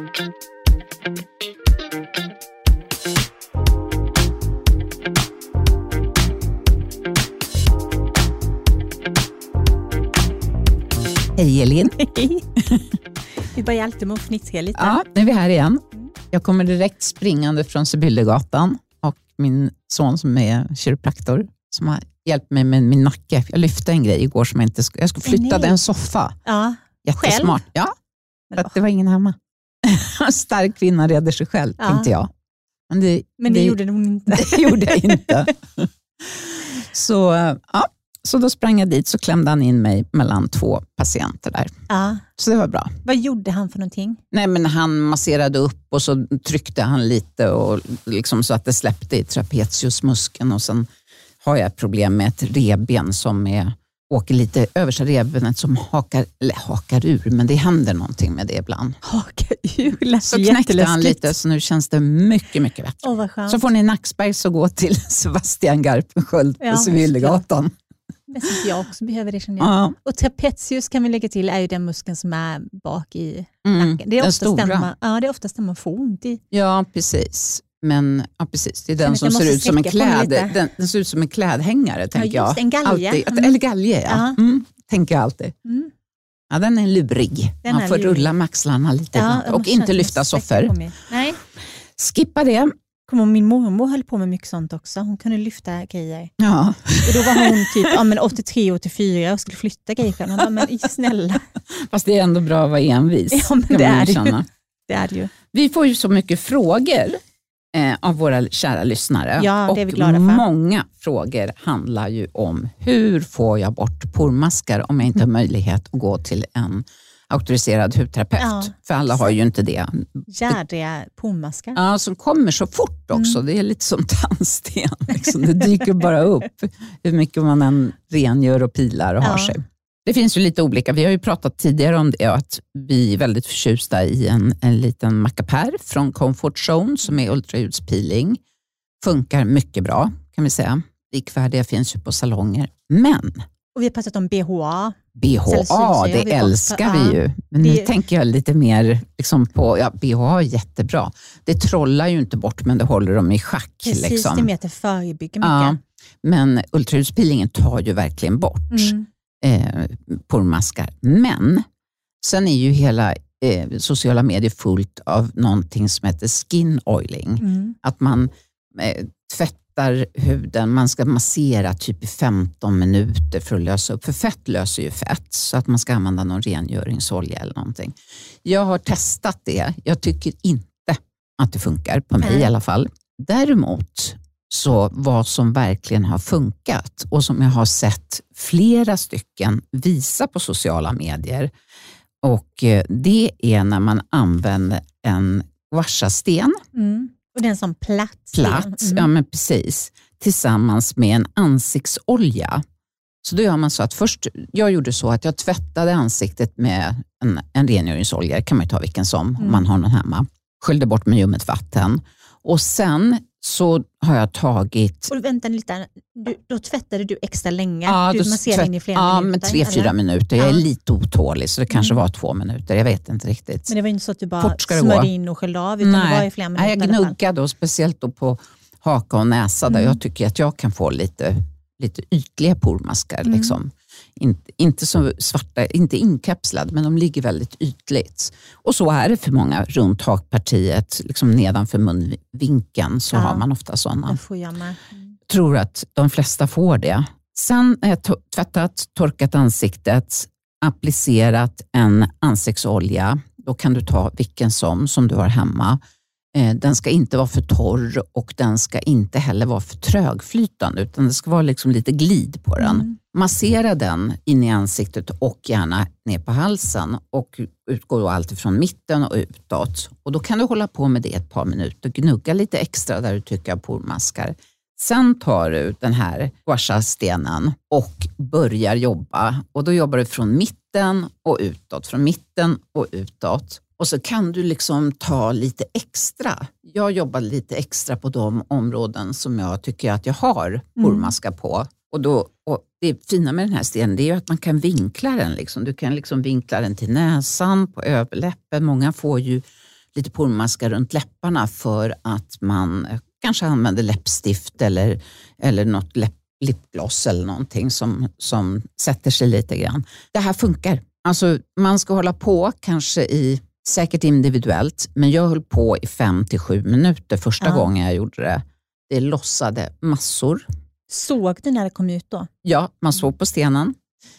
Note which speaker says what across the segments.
Speaker 1: Hej Elin.
Speaker 2: Hej. Vi börjar alltid med att fnittra lite.
Speaker 1: Ja, nu är vi här igen. Jag kommer direkt springande från Sibyllegatan och min son som är kiropraktor som har hjälpt mig med min nacke. Jag lyfte en grej igår som jag inte skulle... Jag skulle flytta en soffa.
Speaker 2: Ja.
Speaker 1: Jättesmart. Ja,
Speaker 2: Men,
Speaker 1: för att det var ingen hemma. En stark kvinna reder sig själv,
Speaker 2: Ja.
Speaker 1: tänkte jag. Men det,
Speaker 2: men det, gjorde hon inte.
Speaker 1: det gjorde jag inte. Så, ja, så då sprang jag dit så klämde han in mig mellan två patienter där.
Speaker 2: Ja.
Speaker 1: Så det var bra.
Speaker 2: Vad gjorde han för någonting?
Speaker 1: Nej, men han masserade upp och så tryckte han lite och liksom så att det släppte i trapeziusmuskeln och sen har jag problem med ett revben som är, åker lite översta revbenet som hakar, eller hakar ur, men det händer någonting med det ibland.
Speaker 2: Haka ur. lät
Speaker 1: Så knäckte han lite så nu känns det mycket, mycket bättre.
Speaker 2: Skönt.
Speaker 1: Så får ni Nacksberg så gå till Sebastian Garpenskiöld på
Speaker 2: Ja,
Speaker 1: Civilgatan.
Speaker 2: Det som jag också behöver det känner jag.
Speaker 1: Ja,
Speaker 2: Och trapezius kan vi lägga till är ju den muskeln som är bak i
Speaker 1: mm,
Speaker 2: nacken. Det är oftast den man, ja, det är oftast den man får ont i.
Speaker 1: Ja, precis. Men ja, precis. det är den som ser ut som en, kläd, den, den ser ut som en klädhängare, tänker
Speaker 2: just
Speaker 1: jag.
Speaker 2: en galge.
Speaker 1: Alltid.
Speaker 2: Mm.
Speaker 1: Eller galge, ja.
Speaker 2: Ja.
Speaker 1: Mm, tänker jag alltid.
Speaker 2: Mm.
Speaker 1: Ja, den är lurig.
Speaker 2: Den
Speaker 1: Man
Speaker 2: är
Speaker 1: får
Speaker 2: lurig.
Speaker 1: rulla med axlarna lite
Speaker 2: Ja,
Speaker 1: och inte lyfta soffor.
Speaker 2: Nej.
Speaker 1: Skippa det.
Speaker 2: Kommer min mormor höll på med mycket sånt också. Hon kunde lyfta grejer.
Speaker 1: Ja.
Speaker 2: Och då var hon typ ja, men 83-84 och skulle flytta grejer själv. Hon bara, men snälla,
Speaker 1: Fast det är ändå bra att vara envis.
Speaker 2: Ja, men det är det ju. det är ju.
Speaker 1: Vi får ju så mycket frågor eh, av våra kära lyssnare.
Speaker 2: Ja, det är vi
Speaker 1: och
Speaker 2: glada för.
Speaker 1: Många frågor handlar ju om hur får jag bort pormaskar om jag inte har möjlighet att gå till en auktoriserad hudterapeut.
Speaker 2: Ja.
Speaker 1: För alla har ju inte det.
Speaker 2: Jädriga pormaskar.
Speaker 1: Ja, som kommer så fort också.
Speaker 2: Mm.
Speaker 1: Det är lite som tandsten. Liksom. Det dyker bara upp hur mycket man än rengör och pilar och har
Speaker 2: Ja.
Speaker 1: sig. Det finns ju lite olika. Vi har ju pratat tidigare om det, att vi är väldigt förtjusta i en, en liten mackapär från Comfort Zone som är ultraljudspeeling. Funkar mycket bra kan vi säga. Likvärdiga finns ju på salonger. Men
Speaker 2: Och vi har pratat om BHA.
Speaker 1: BHA,
Speaker 2: vi
Speaker 1: det
Speaker 2: också-
Speaker 1: älskar
Speaker 2: ja.
Speaker 1: vi ju. Men nu
Speaker 2: Det-
Speaker 1: tänker jag lite mer liksom på, ja, BHA är jättebra. Det trollar ju inte bort, men det håller dem i schack.
Speaker 2: Precis, det
Speaker 1: liksom.
Speaker 2: mer att det förebygger
Speaker 1: ja,
Speaker 2: mycket.
Speaker 1: men ultraljudspilingen tar ju verkligen bort
Speaker 2: Mm.
Speaker 1: Eh, pormaskar. Men sen är ju hela eh, sociala medier fullt av någonting som heter skin oiling.
Speaker 2: Mm.
Speaker 1: Att man eh, tvättar huden, man ska massera typ i 15 minuter för att lösa upp. För fett löser ju fett, så att man ska använda någon rengöringsolja eller någonting. Jag har testat det. Jag tycker inte att det funkar, på mig
Speaker 2: Nej.
Speaker 1: i alla fall. Däremot, så vad som verkligen har funkat och som jag har sett flera stycken visa på sociala medier, och eh, det är när man använder en guashasten
Speaker 2: Mm. Och det är en sån platt sten.
Speaker 1: platt,
Speaker 2: Mm.
Speaker 1: ja men precis, tillsammans med en ansiktsolja. Så då gör man så att först, jag gjorde så att jag tvättade ansiktet med en, en rengöringsolja, det kan man ju ta vilken som, om
Speaker 2: Mm.
Speaker 1: man har någon hemma. Sköljde bort med ljummet vatten. Och sen så har jag tagit
Speaker 2: Och vänta lite, du, då tvättade du extra länge?
Speaker 1: Ja,
Speaker 2: du masserade in i flera
Speaker 1: ja,
Speaker 2: minuter?
Speaker 1: men tre, fyra
Speaker 2: eller?
Speaker 1: minuter. Jag är
Speaker 2: Ja.
Speaker 1: lite otålig, så det kanske
Speaker 2: Mm.
Speaker 1: var två minuter. Jag vet inte riktigt.
Speaker 2: Men det var inte så att du bara smörjde in och sköljde av, utan det var ju flera minuter
Speaker 1: Nej, jag
Speaker 2: i
Speaker 1: gnuggade och speciellt då på haka och näsa där
Speaker 2: Mm.
Speaker 1: jag tycker att jag kan få lite, lite ytliga pormaskar.
Speaker 2: Mm.
Speaker 1: Liksom. Inte, inte så svarta, inte inkapslade, men de ligger väldigt ytligt. Och så är det för många runt hakpartiet, liksom nedanför munvinkeln, så
Speaker 2: Ja.
Speaker 1: har man ofta sådana
Speaker 2: jag. Mm.
Speaker 1: tror att de flesta får det. Sen har jag tvättat, torkat ansiktet, applicerat en ansiktsolja. Då kan du ta vilken som, som du har hemma. Eh, Den ska inte vara för torr och den ska inte heller vara för trögflytande utan det ska vara liksom lite glid på den.
Speaker 2: Mm.
Speaker 1: Massera den in i ansiktet och gärna ner på halsen och utgår då alltid från mitten och utåt. Och Då kan du hålla på med det ett par minuter, gnugga lite extra där du tycker av pormaskar. Sen tar du den här guashastenen och börjar jobba. Och Då jobbar du från mitten och utåt, från mitten och utåt. Och så kan du liksom ta lite extra. Jag jobbar lite extra på de områden som jag tycker att jag har pormaskar på. Och, då, och Det fina med den här stenen det är ju att man kan vinkla den. Liksom. Du kan liksom vinkla den till näsan, på överläppen. Många får ju lite pormaskar runt läpparna för att man eh, kanske använder läppstift eller, eller något läpp, lipgloss eller någonting som, som sätter sig lite grann. Det här funkar. Alltså, man ska hålla på kanske i, säkert individuellt, men jag höll på i fem till sju minuter första
Speaker 2: Ja.
Speaker 1: gången jag gjorde det. Det lossade massor.
Speaker 2: Såg du när det kom ut då?
Speaker 1: Ja, man såg på stenen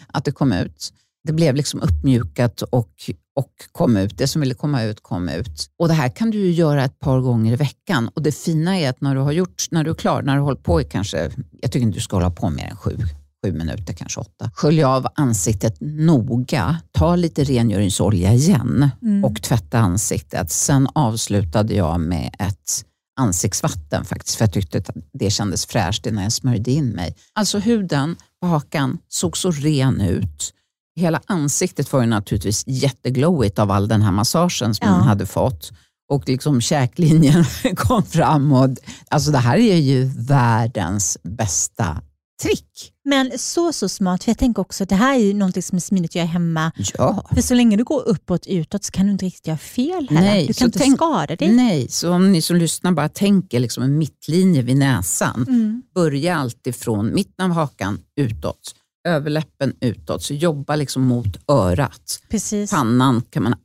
Speaker 1: att det kom ut. Det blev liksom uppmjukat och, och kom ut. Det som ville komma ut kom ut. Och Det här kan du ju göra ett par gånger i veckan. Och Det fina är att när du har gjort, när du är klar, när du har hållit på i kanske, jag tycker inte du ska hålla på mer än sju, sju minuter, kanske åtta. Skölj av ansiktet noga, ta lite rengöringsolja igen
Speaker 2: Mm.
Speaker 1: och tvätta ansiktet. Sen avslutade jag med ett ansiktsvatten faktiskt, för jag tyckte att det kändes fräscht innan jag smörjde in mig. Alltså huden på hakan såg så ren ut. Hela ansiktet var ju naturligtvis jätteglowigt av all den här massagen som
Speaker 2: Ja.
Speaker 1: man hade fått. Och liksom käklinjen kom fram. Och, alltså det här är ju världens bästa trick.
Speaker 2: Men så, så smart. För jag tänker också, det här är ju någonting som är smidigt att göra hemma.
Speaker 1: Ja.
Speaker 2: För så länge du går uppåt utåt så kan du inte riktigt göra fel heller.
Speaker 1: Nej,
Speaker 2: du kan inte
Speaker 1: tänk-
Speaker 2: skada dig.
Speaker 1: Nej, så om ni som lyssnar bara tänker liksom en mittlinje vid näsan.
Speaker 2: Mm.
Speaker 1: Börja alltid från mitten av hakan utåt, överläppen utåt. Så jobba liksom mot örat.
Speaker 2: Precis.
Speaker 1: Pannan kan man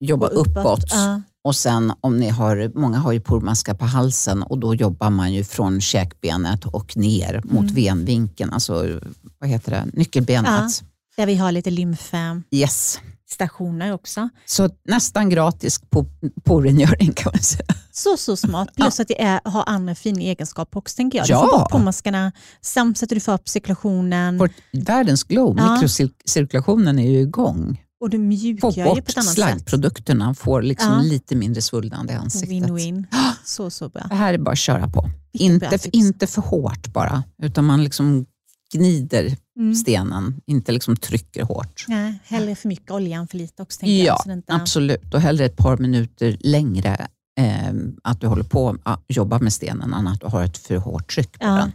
Speaker 1: jobba
Speaker 2: Och
Speaker 1: uppåt.
Speaker 2: Ja.
Speaker 1: Och sen om ni har, många har ju pormaskar på halsen och då jobbar man ju från käkbenet och ner mot
Speaker 2: Mm.
Speaker 1: venvinkeln, alltså vad heter det, nyckelbenet.
Speaker 2: Där vi har lite lymfstationer
Speaker 1: Yes.
Speaker 2: också.
Speaker 1: Så nästan gratis på, porrengöring kan man säga.
Speaker 2: Så, så smart. Plus att det är, har andra fina egenskaper också tänker jag. Du
Speaker 1: Ja.
Speaker 2: får bort pormaskarna, samt sätter du för upp cirkulationen
Speaker 1: Får världens glow,
Speaker 2: Ja.
Speaker 1: mikrocirkulationen är ju igång.
Speaker 2: Och
Speaker 1: Få
Speaker 2: mjukgör ju
Speaker 1: bort slaggprodukterna, får liksom
Speaker 2: Ja.
Speaker 1: lite mindre svullnande i ansiktet.
Speaker 2: Win-win. Så, så bra.
Speaker 1: Det här är bara att köra på. Inte, inte för hårt bara, utan man liksom gnider
Speaker 2: Mm.
Speaker 1: stenen, inte liksom trycker hårt.
Speaker 2: Nej, hellre för mycket olja än för lite också. Tänker jag,
Speaker 1: Ja,
Speaker 2: det inte...
Speaker 1: absolut. Och hellre ett par minuter längre eh, att du håller på att jobba med stenen än att du har ett för hårt tryck på
Speaker 2: Ja.
Speaker 1: den.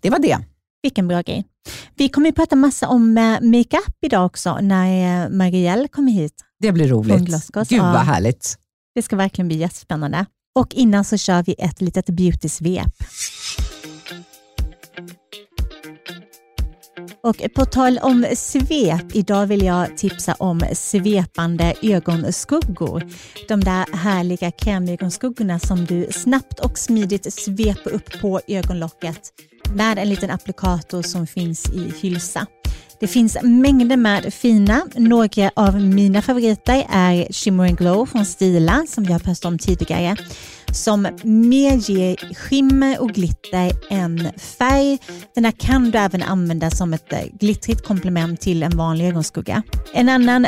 Speaker 1: Det var det.
Speaker 2: Vilken bra grej. Vi kommer ju prata massa om eh, makeup idag också när eh, Marielle kommer hit.
Speaker 1: Det blir roligt. Gud vad härligt.
Speaker 2: Det ska verkligen bli jättespännande. Och innan så kör vi ett litet beauty-svep. Och på tal om svep, idag vill jag tipsa om svepande ögonskuggor. De där härliga krämögonskuggorna som du snabbt och smidigt sveper upp på ögonlocket med en liten applikator som finns i hylsa. Det finns mängder med fina. Några av mina favoriter är Shimmer and Glow från Stila som vi har pratat om tidigare. Som mer ger skimmer och glitter än färg. Den här kan du även använda som ett eh, glittrigt komplement till en vanlig ögonskugga. En annan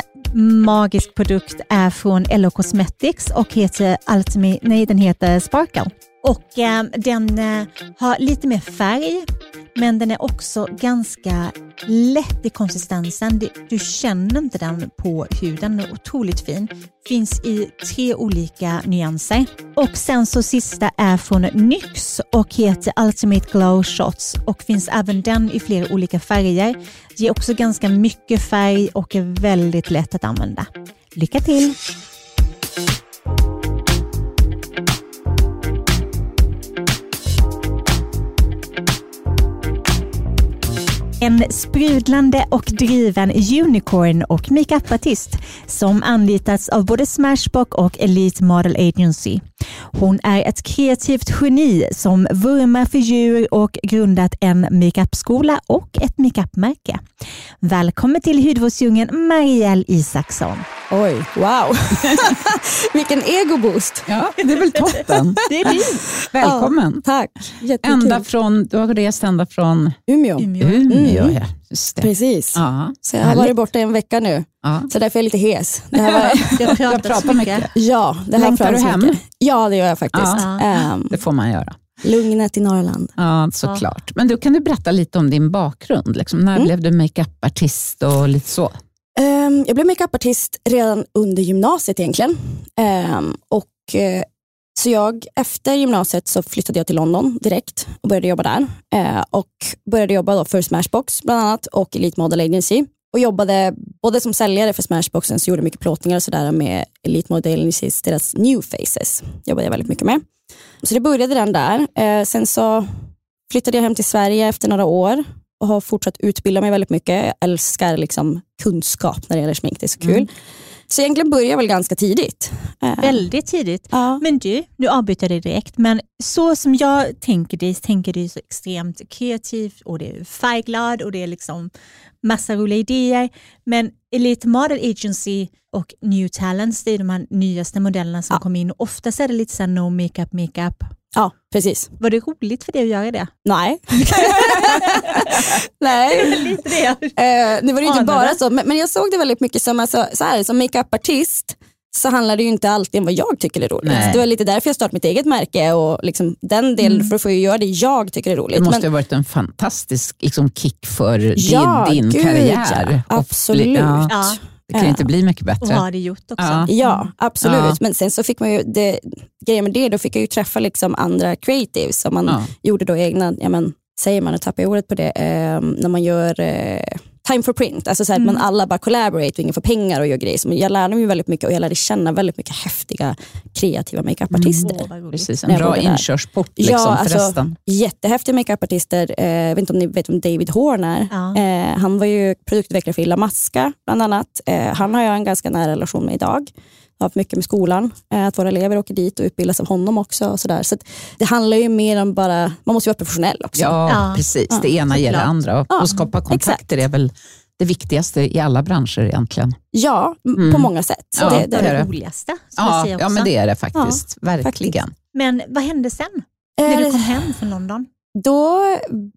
Speaker 2: magisk produkt är från LO Cosmetics och heter Ultimate, nej den heter Sparkle. Och eh, den eh, har lite mer färg men den är också ganska lätt i konsistensen. Du, du känner inte den på huden. Den är otroligt fin. Finns i tre olika nyanser. Och sen så sista är från NYX och heter Ultimate Glow Shots och finns även den i flera olika färger. Ger också ganska mycket färg och är väldigt lätt att använda. Lycka till! En sprudlande och driven unicorn och makeupartist som anlitats av både Smashbox och Elite Model Agency. Hon är ett kreativt geni som vurmar för djur och grundat en makeupskola och ett makeupmärke. Välkommen till hudvårdsdjungeln Marielle Isaksson.
Speaker 3: Oj, wow. Vilken egoboost.
Speaker 1: Ja, det är väl toppen.
Speaker 2: Det är du.
Speaker 1: Välkommen.
Speaker 3: Tack, jättekul.
Speaker 1: Ända från, du har rest ända från
Speaker 3: Umeå.
Speaker 2: Umeå.
Speaker 1: Umeå.
Speaker 3: Mm.
Speaker 1: Ja, just det.
Speaker 3: Precis.
Speaker 1: Ja,
Speaker 3: Så jag har
Speaker 1: härligt.
Speaker 3: varit borta en vecka nu,
Speaker 1: Ja.
Speaker 3: så därför är jag lite hes. Det här var,
Speaker 2: pratat så mycket.
Speaker 3: ja, det har
Speaker 1: Längtar du hem?
Speaker 3: mycket. Ja, det gör jag faktiskt.
Speaker 2: Ja.
Speaker 3: Ehm,
Speaker 1: Det får man göra.
Speaker 3: lugnet i Norrland.
Speaker 1: Ja, såklart. Men du, kan du berätta lite om din bakgrund? Liksom, när
Speaker 3: Mm.
Speaker 1: blev du makeupartist och lite så?
Speaker 3: Ehm, jag blev makeupartist redan under gymnasiet egentligen. Ehm, och, eh, så jag, efter gymnasiet så flyttade jag till London direkt och började jobba där. Eh, och började jobba då för Smashbox bland annat och Elite Model Agency. och jobbade både som säljare för Smashbox så gjorde mycket plåtningar och sådär med Elite Model deras New Faces. jobbade jag väldigt mycket med. Så det började den där. Eh, sen så flyttade jag hem till Sverige efter några år och har fortsatt utbilda mig väldigt mycket. Jag älskar liksom kunskap när det gäller smink, det är så kul. Mm. Så egentligen började jag väl ganska tidigt.
Speaker 2: Eh. Väldigt tidigt.
Speaker 3: Ja.
Speaker 2: Men du, nu avbryter jag dig direkt, men så som jag tänker dig, tänker du så extremt kreativt och det är färgglad och det är liksom massa roliga idéer. Men Elite Model Agency och New Talents, det är de här nyaste modellerna som ja. kom in. Oftast är det lite så no makeup, makeup.
Speaker 3: Ja, precis.
Speaker 2: Var det roligt för dig att göra det?
Speaker 3: Nej. Nej. Det, lite det, eh, det var inte bara så, men, men, jag såg det väldigt mycket som, alltså, så här, som makeupartist så handlar det ju inte alltid om vad jag tycker är roligt. Nej. Det var lite därför jag startade mitt eget märke och liksom den delen mm. för att få göra det jag tycker är roligt.
Speaker 1: Det måste men, ha varit en fantastisk liksom, kick för ja, din, din karriär.
Speaker 3: Ja, absolut.
Speaker 1: Ja. Ja. Det kan inte bli mycket bättre. Och
Speaker 2: har det gjort också.
Speaker 3: Ja, ja absolut. Ja. Men sen så fick man ju, det, grejen med det, då fick jag ju träffa liksom andra creatives som man ja. gjorde då egna, ja, men, säger man, nu tappar jag ordet på det, eh, när man gör eh, time for print, alltså så här, mm. att man alla bara collaborate och ingen får pengar och gör grejer. Så jag lärde mig väldigt mycket och jag lärde känna väldigt mycket häftiga kreativa makeupartister.
Speaker 1: Mm. Precis, en bra inkörsport liksom, ja, alltså, förresten.
Speaker 3: Jättehäftiga makeupartister. Eh, jag vet inte om ni vet vem David Horn är. Ja. Eh, han var ju produktutvecklare för Illa Maska bland annat. Eh, han har jag en ganska nära relation med idag haft mycket med skolan. Eh, att våra elever åker dit och utbildas av honom också. Och så där. Så det handlar ju mer om bara, man måste vara professionell också.
Speaker 1: Ja, ja. precis. Ja, det ena ger det andra. Och ja, skapa kontakter exakt. är väl det viktigaste i alla branscher egentligen.
Speaker 3: Ja, mm. på många sätt.
Speaker 2: Ja, det, det, är det roligaste.
Speaker 1: Ja, ja, men det är det faktiskt. Verkligen. Faktiskt.
Speaker 2: Men vad hände sen? När du kom hem från London?
Speaker 3: Då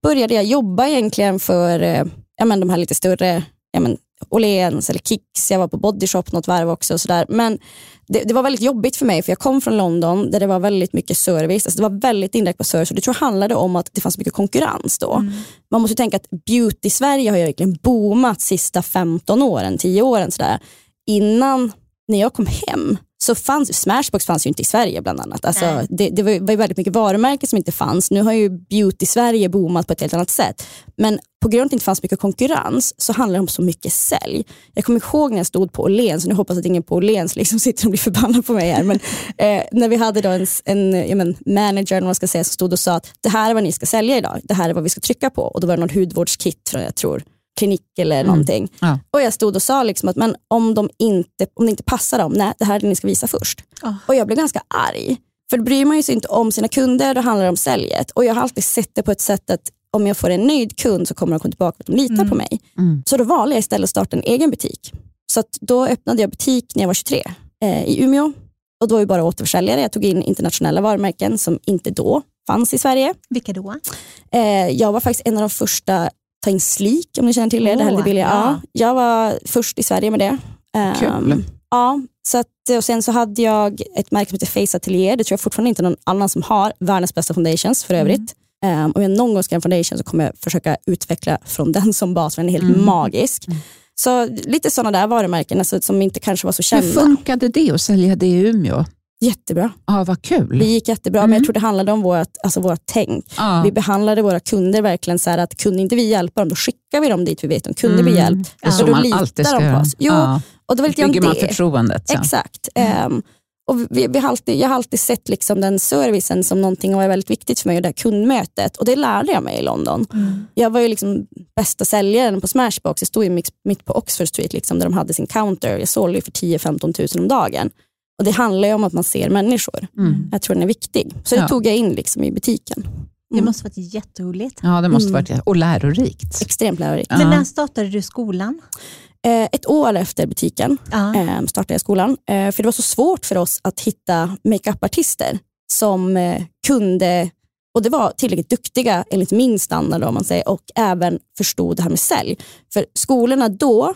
Speaker 3: började jag jobba egentligen för eh, ja, men de här lite större ja, men, Åhléns eller Kicks, jag var på Bodyshop något varv också. Och så. Men det, det, var väldigt jobbigt för mig för jag kom från London där det var väldigt mycket service. Alltså det var väldigt indirekt på service och det tror jag handlade om att det fanns mycket konkurrens då. Mm. Man måste tänka att beauty-Sverige har ju verkligen boomat sista 15 åren, 10 åren. Så där. Innan, när jag kom hem, så fanns, Smashbox fanns ju inte i Sverige bland annat. Alltså, det, det var, var väldigt mycket varumärken som inte fanns. Nu har ju beauty-Sverige boomat på ett helt annat sätt. Men på grund av att det inte fanns mycket konkurrens så handlar det om så mycket sälj. Jag kommer ihåg när jag stod på Åhléns, nu hoppas att ingen på Åhléns liksom sitter och blir förbannad på mig här, men eh, när vi hade då en, en ja, men, manager man ska säga, som stod och sa att det här är vad ni ska sälja idag, det här är vad vi ska trycka på och då var det någon hudvårdskit från jag tror klinik eller mm. någonting. Ja. Och jag stod och sa liksom att men om, de inte, om det inte passar dem, nej det här är det ni ska visa först. Oh. Och jag blev ganska arg. För då bryr man sig inte om sina kunder, då handlar det om säljet. Och jag har alltid sett det på ett sätt att om jag får en nöjd kund så kommer de komma tillbaka att de litar mm. på mig. Mm. Så då valde jag istället att starta en egen butik. Så då öppnade jag butik när jag var 23 eh, i Umeå. Och då var jag bara återförsäljare. Jag tog in internationella varumärken som inte då fanns i Sverige.
Speaker 2: Vilka då?
Speaker 3: Eh, jag var faktiskt en av de första ta in Sleek om ni känner till det. Oh, det här lite billiga. Ja. ja. jag var först i Sverige med det.
Speaker 1: Kul. Um,
Speaker 3: ja, så att, och sen så hade jag ett märke som heter Face Atelier. Det tror jag fortfarande inte någon annan som har. Världens bästa foundations för övrigt. Mm. Um, om jag någon gång ska ha en foundation så kommer jag försöka utveckla från den som bas, för den är helt mm. magisk. Mm. Så lite sådana där varumärken alltså, som inte kanske var så kända.
Speaker 1: Hur funkade det att sälja det i Umeå?
Speaker 3: Jättebra.
Speaker 1: Ja, vad kul.
Speaker 3: Det gick jättebra, mm. men jag mm. tror det handlade om vårt, alltså vårt tänk. Ja. Vi behandlade våra kunder verkligen så här att kunde inte vi hjälpa dem, då skickar vi dem dit vi vet de kunde mm. bli hjälpt.
Speaker 1: Ja. Så då litar de på oss.
Speaker 3: Jo, ja. och det var lite
Speaker 1: bygger man förtroendet.
Speaker 3: Så. Exakt. Mm. Um, och vi, vi alltid, jag har alltid sett liksom den servicen som någonting som var väldigt viktigt för mig och det här kundmötet. Och det lärde jag mig i London. Mm. Jag var ju liksom bästa säljaren på Smashbox. Jag stod ju mitt på Oxford Street liksom, där de hade sin counter. Jag sålde för 10-15 tusen om dagen. Och Det handlar ju om att man ser människor. Mm. Jag tror den är viktig. Så det ja. tog jag in liksom i butiken. Mm.
Speaker 2: Det måste varit jätteroligt.
Speaker 1: Ja, det måste mm. varit och lärorikt.
Speaker 3: Extremt lärorikt.
Speaker 2: Men när startade du skolan?
Speaker 3: Eh, ett år efter butiken eh, startade jag skolan. Eh, för det var så svårt för oss att hitta makeupartister som kunde och det var tillräckligt duktiga enligt min standard om man säger, och även förstod det här med sälj. För skolorna då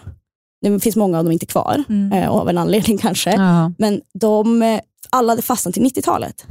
Speaker 3: det finns många av dem inte kvar, mm. Eh, av en anledning kanske. Ja. Men de, eh, alla hade fastnat till 90-talet.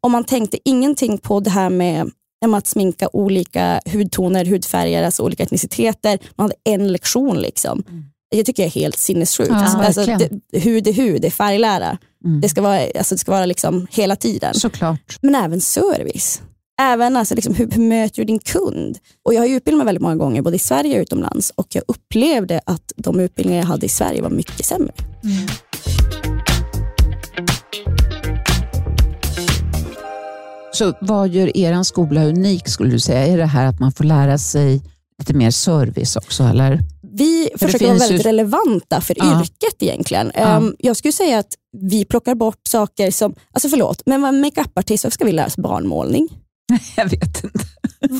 Speaker 3: Och man tänkte ingenting på det här med att sminka olika hudtoner, hudfärger, alltså olika etniciteter. Man hade en lektion. liksom. Mm. Jag tycker det är helt sinnessjukt. Ja, alltså, det, hud är hud, det är färglära. Mm. Det ska vara, alltså, det ska vara liksom hela tiden.
Speaker 1: Såklart.
Speaker 3: Men även service. Även alltså, liksom, hur, hur möter du din kund? Och Jag har utbildat mig väldigt många gånger, både i Sverige och utomlands. Och jag upplevde att de utbildningar jag hade i Sverige var mycket sämre. Mm.
Speaker 1: Så vad gör er skola unik skulle du säga? Är det här att man får lära sig lite mer service också? Eller?
Speaker 3: Vi för försöker vara väldigt ju... relevanta för ja. yrket egentligen. Ja. Um, jag skulle säga att vi plockar bort saker som, alltså förlåt, men vad makeupartist, varför ska vi lära oss barnmålning?
Speaker 1: Jag vet inte.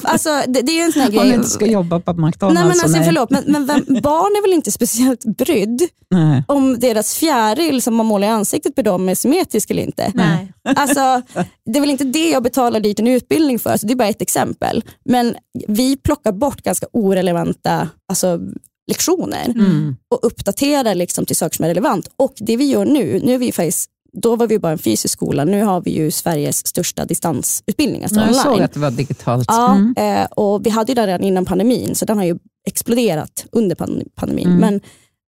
Speaker 3: Alltså, det, det är en sån här grej.
Speaker 1: Om inte ska jobba på McDonalds.
Speaker 3: Nej, men alltså, nej. Förlåt, men, men vem, barn är väl inte speciellt brydd nej. om deras fjäril som man målar i ansiktet på dem är symmetrisk eller inte.
Speaker 2: Nej.
Speaker 3: Alltså, det är väl inte det jag betalar dit en utbildning för. Alltså, det är bara ett exempel. Men vi plockar bort ganska orelevanta alltså, lektioner mm. och uppdaterar liksom till saker som är relevant. Och det vi gör nu, nu är vi faktiskt då var vi bara en fysisk skola. Nu har vi ju Sveriges största distansutbildning, alltså
Speaker 1: Jag
Speaker 3: online.
Speaker 1: såg att det var digitalt.
Speaker 3: Ja, mm. Eh, och vi hade ju den redan innan pandemin, så den har ju exploderat under pandemin. Mm. Men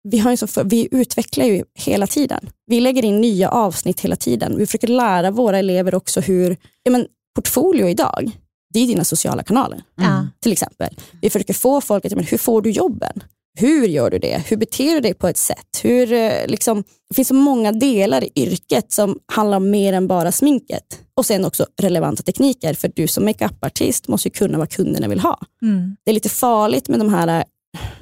Speaker 3: vi, har ju så för, vi utvecklar ju hela tiden. Vi lägger in nya avsnitt hela tiden. Vi försöker lära våra elever också hur, ja men, portfolio idag, det är dina sociala kanaler.
Speaker 2: Mm.
Speaker 3: Till exempel. Vi försöker få folk att, men, hur får du jobben? Hur gör du det? Hur beter du dig på ett sätt? Hur, eh, liksom, det finns så många delar i yrket som handlar om mer än bara sminket. Och sen också relevanta tekniker, för du som makeupartist måste kunna vad kunderna vill ha.
Speaker 2: Mm.
Speaker 3: Det är lite farligt med de här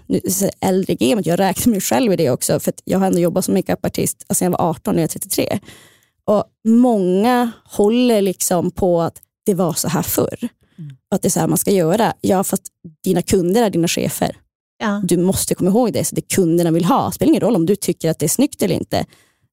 Speaker 3: nu, äldre gamet, jag räknar mig själv i det också, för jag har ändå jobbat som makeupartist alltså jag var 18 och jag är 33. Och Många håller liksom på att det var så här förr. Mm. Att det är så här man ska göra. Ja, fast dina kunder är dina chefer.
Speaker 2: Ja.
Speaker 3: Du måste komma ihåg det, så det kunderna vill ha. Det spelar ingen roll om du tycker att det är snyggt eller inte.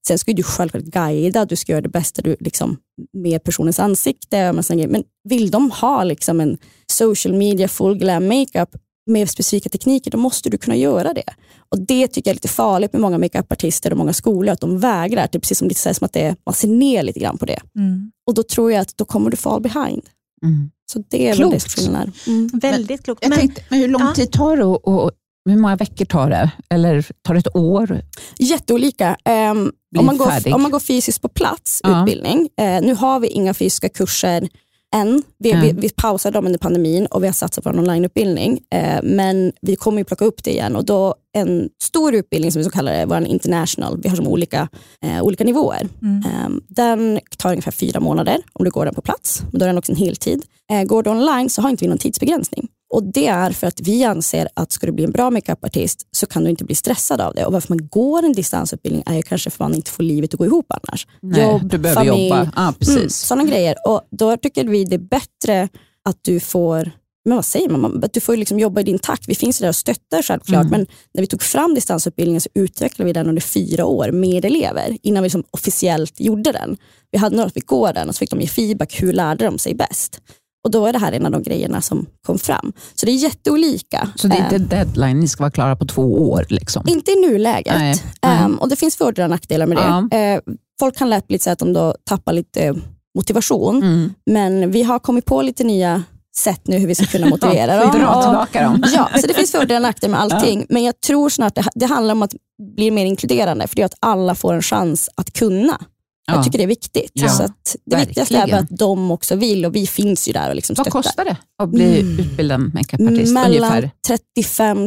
Speaker 3: Sen ska du självklart guida, du ska göra det bästa du, liksom, med personens ansikte. Men vill de ha liksom, en social media full glam makeup med specifika tekniker, då måste du kunna göra det. Och Det tycker jag är lite farligt med många makeupartister och många skolor, att de vägrar. Det är precis som det sägs som att det, man ser ner lite grann på det.
Speaker 2: Mm.
Speaker 3: Och då tror jag att då kommer du fall behind.
Speaker 1: Mm.
Speaker 3: Så det är klokt. väl det
Speaker 2: mm. Väldigt klokt.
Speaker 1: Jag men, tänkte, men hur lång ja. tid tar det och, och hur många veckor tar det? Eller tar det ett år?
Speaker 3: Jätteolika. Um, om, man går, om man går fysiskt på plats, ja. utbildning. Uh, nu har vi inga fysiska kurser än. Vi, mm. vi, vi pausade dem under pandemin och vi har satsat på en onlineutbildning. Uh, men vi kommer ju plocka upp det igen och då en stor utbildning som vi så kallar det, vår international. Vi har som olika, uh, olika nivåer.
Speaker 2: Mm.
Speaker 3: Um, den tar ungefär fyra månader om du går den på plats. Men då är den också en heltid. går du online så har inte vi någon tidsbegränsning. Och Det är för att vi anser att ska du bli en bra makeupartist så kan du inte bli stressad av det. Och Varför man går en distansutbildning är ju kanske för att man inte får livet att gå ihop annars.
Speaker 1: Nej, Jobb, du behöver familj, jobba. Ja, precis. Mm,
Speaker 3: sådana grejer. Och Då tycker vi det är bättre att du får men vad säger man? Du får liksom jobba i din takt. Vi finns där och stöttar självklart, mm. men när vi tog fram distansutbildningen så utvecklade vi den under fyra år med elever innan vi liksom officiellt gjorde den. Vi hade några som fick gå den och så fick de ge feedback. Hur lärde de sig bäst? Och då är det här en av de grejerna som kom fram. Så det är jätteolika.
Speaker 1: Så det är inte eh, deadline, ni ska vara klara på två år? Liksom.
Speaker 3: Inte i nuläget. Nej. Um, och Det finns fördelar och nackdelar med det. Ja. Uh, folk kan lätt bli så att de då tappar lite motivation,
Speaker 1: mm.
Speaker 3: men vi har kommit på lite nya sätt nu hur vi ska kunna motivera
Speaker 1: dem. Dra tillbaka dem.
Speaker 3: Ja, så det finns fördelar och nackdelar med allting. Ja. Men jag tror snart det, det handlar om att bli mer inkluderande, för det är att alla får en chans att kunna. Jag tycker det är viktigt. Ja, så det
Speaker 1: verkligen.
Speaker 3: viktigaste är att de också vill och vi finns ju där och liksom
Speaker 1: Vad kostar det att bli mm. utbildad makeupartist?
Speaker 3: Mellan
Speaker 1: ungefär?
Speaker 3: 35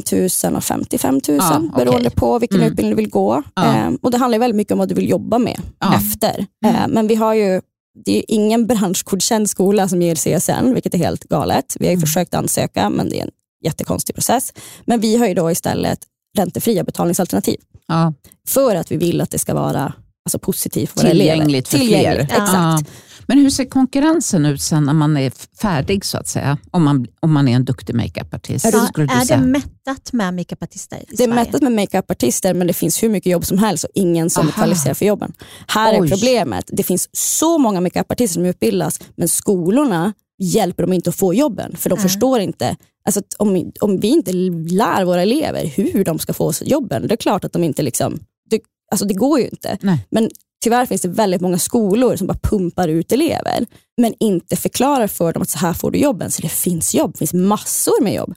Speaker 3: 000 och 55 000 ja, beroende okay. på vilken mm. utbildning du vill gå. Ja. Eh, och Det handlar väldigt mycket om vad du vill jobba med efter. Mm. Eh, men vi har ju det är ingen branschgodkänd skola som ger CSN, vilket är helt galet. Vi har mm. försökt ansöka, men det är en jättekonstig process. Men vi har ju då istället räntefria betalningsalternativ. För att vi vill att det ska vara alltså positivt för
Speaker 1: Tillgängligt
Speaker 3: för
Speaker 1: fler.
Speaker 3: Exakt. Ja.
Speaker 1: Men hur ser konkurrensen ut sen när man är färdig så att säga? Om man, om man är en duktig makeupartist?
Speaker 2: Ja, är det mättat med makeupartister
Speaker 3: Det är mättat med makeupartister men det finns hur mycket jobb som helst och ingen som Aha. är kvalificerad för jobben. Här Oj. är problemet, det finns så många makeupartister som utbildas men skolorna hjälper dem inte att få jobben för de mm. förstår inte Alltså om, om vi inte lär våra elever hur de ska få jobben, det är klart att de inte liksom Alltså det går ju inte.
Speaker 1: Nej.
Speaker 3: Men tyvärr finns det väldigt många skolor som bara pumpar ut elever, men inte förklarar för dem att så här får du jobben. Så det finns jobb, det finns massor med jobb.